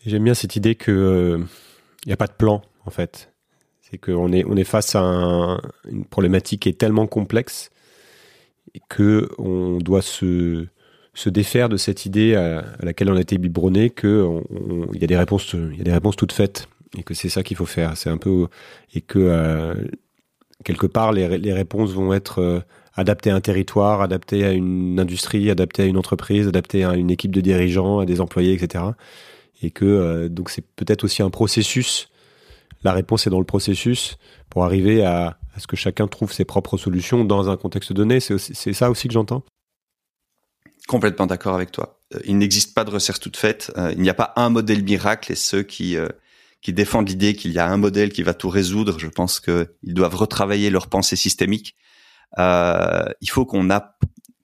J'aime bien cette idée que il euh, n'y a pas de plan en fait. C'est qu'on est on est face à une problématique qui est tellement complexe que on doit se se défaire de cette idée à, laquelle on a été biberonné que il y a des réponses y a des réponses toutes faites et que c'est ça qu'il faut faire. C'est un peu et que euh, quelque part les, les réponses vont être euh, adapté à un territoire, adapté à une industrie, adapté à une entreprise, adapté à une équipe de dirigeants, à des employés, etc. Et que euh, donc c'est peut-être aussi un processus. La réponse est dans le processus pour arriver à, à, ce que chacun trouve ses propres solutions dans un contexte donné. C'est ça aussi que j'entends? Complètement d'accord avec toi. Euh, il n'existe pas de recette toute faite. Euh, il n'y a pas un modèle miracle et ceux qui qui défendent l'idée qu'il y a un modèle qui va tout résoudre, je pense qu'ils doivent retravailler leur pensée systémique euh, il faut qu'on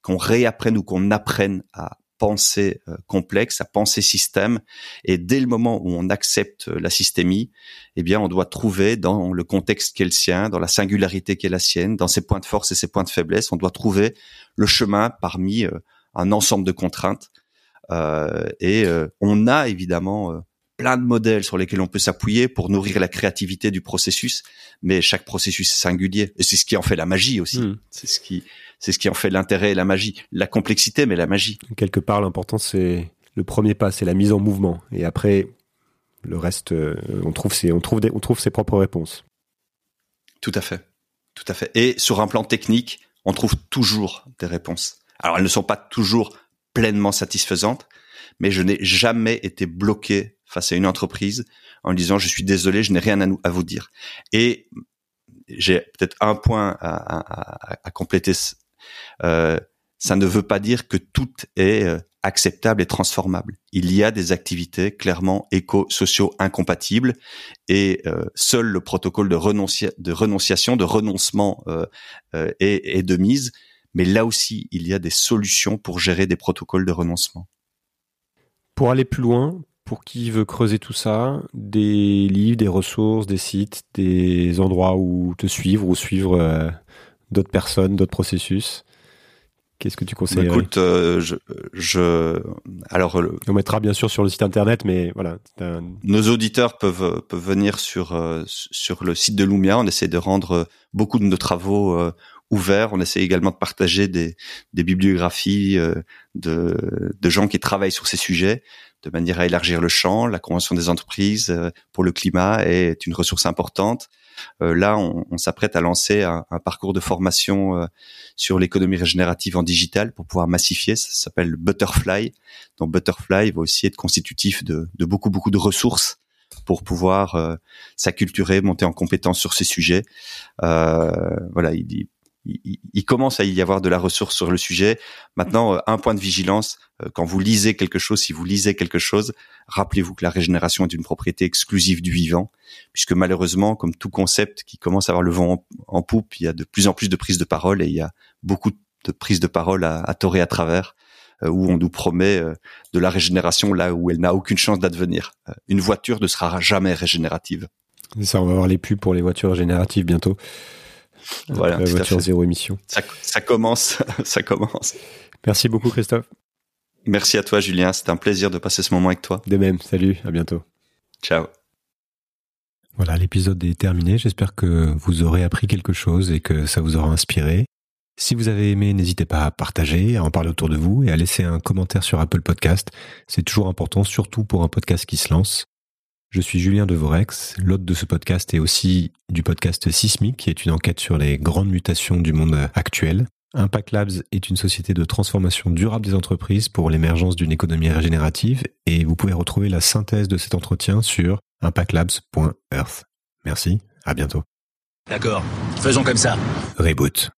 qu'on réapprenne ou qu'on apprenne à penser euh, complexe, à penser système. Et dès le moment où on accepte la systémie, eh bien, on doit trouver dans le contexte qui est le sien, dans la singularité qui est la sienne, dans ses points de force et ses points de faiblesse, on doit trouver le chemin parmi euh, un ensemble de contraintes. Euh, et on a évidemment plein de modèles sur lesquels on peut s'appuyer pour nourrir la créativité du processus, mais chaque processus est singulier et c'est ce qui en fait la magie aussi. Hmm. C'est ce qui c'est ce qui en fait l'intérêt et la magie, la complexité mais la magie. Quelque part l'important c'est le premier pas, c'est la mise en mouvement et après le reste euh, on trouve ses on trouve on trouve ses propres réponses. Tout à fait. Tout à fait. Et sur un plan technique, on trouve toujours des réponses. Alors elles ne sont pas toujours pleinement satisfaisantes, mais je n'ai jamais été bloqué face à une entreprise en disant je suis désolé, je n'ai rien à, vous dire. Et j'ai peut-être un point à, compléter. Euh, ça ne veut pas dire que tout est euh, acceptable et transformable. Il y a des activités clairement éco-sociaux incompatibles et euh, seul le protocole de, de renonciation, de renoncement est de mise. Mais là aussi, il y a des solutions pour gérer des protocoles de renoncement. Pour aller plus loin, pour qui veut creuser tout ça, des livres, des ressources, des sites, des endroits où te suivre ou suivre euh, d'autres personnes, d'autres processus. Qu'est-ce que tu conseilles bah, Écoute, euh, je, je, alors on mettra bien sûr sur le site internet, mais voilà. Nos auditeurs peuvent peuvent venir sur euh, sur le site de Lumia. On essaie de rendre beaucoup de nos travaux ouverts. On essaie également de partager des des bibliographies de de gens qui travaillent sur ces sujets de manière à élargir le champ. La Convention des entreprises euh, pour le climat est une ressource importante. Euh, là, on, s'apprête à lancer un, parcours de formation euh, sur l'économie régénérative en digital pour pouvoir massifier. Ça s'appelle Butterfly. Donc Butterfly va aussi être constitutif de, beaucoup beaucoup de ressources pour pouvoir s'acculturer, monter en compétence sur ces sujets. voilà, il, il, commence à y avoir de la ressource sur le sujet. Maintenant, euh, un point de vigilance, euh, quand vous lisez quelque chose, si vous lisez quelque chose, rappelez-vous que la régénération est une propriété exclusive du vivant, puisque malheureusement, comme tout concept qui commence à avoir le vent en, poupe, il y a de plus en plus de prises de parole et il y a beaucoup de prises de parole à, à à travers euh, où on nous promet de la régénération là où elle n'a aucune chance d'advenir. Une voiture ne sera jamais régénérative. Ça, on va voir les pubs pour les voitures régénératives bientôt. Voilà, la voiture zéro émission. Ça, ça commence, ça commence. Merci beaucoup Christophe. Merci à toi Julien, c'était un plaisir de passer ce moment avec toi. De même, salut, à bientôt. Ciao. Voilà, l'épisode est terminé. J'espère que vous aurez appris quelque chose et que ça vous aura inspiré. Si vous avez aimé, n'hésitez pas à partager, à en parler autour de vous et à laisser un commentaire sur Apple Podcast. C'est toujours important, surtout pour un podcast qui se lance. Je suis Julien Devorex, l'hôte de ce podcast et aussi du podcast Sismic, qui est une enquête sur les grandes mutations du monde actuel. Impact Labs est une société de transformation durable des entreprises pour l'émergence d'une économie régénérative et vous pouvez retrouver la synthèse de cet entretien sur impactlabs.earth. Merci, à bientôt. D'accord, faisons comme ça. Reboot.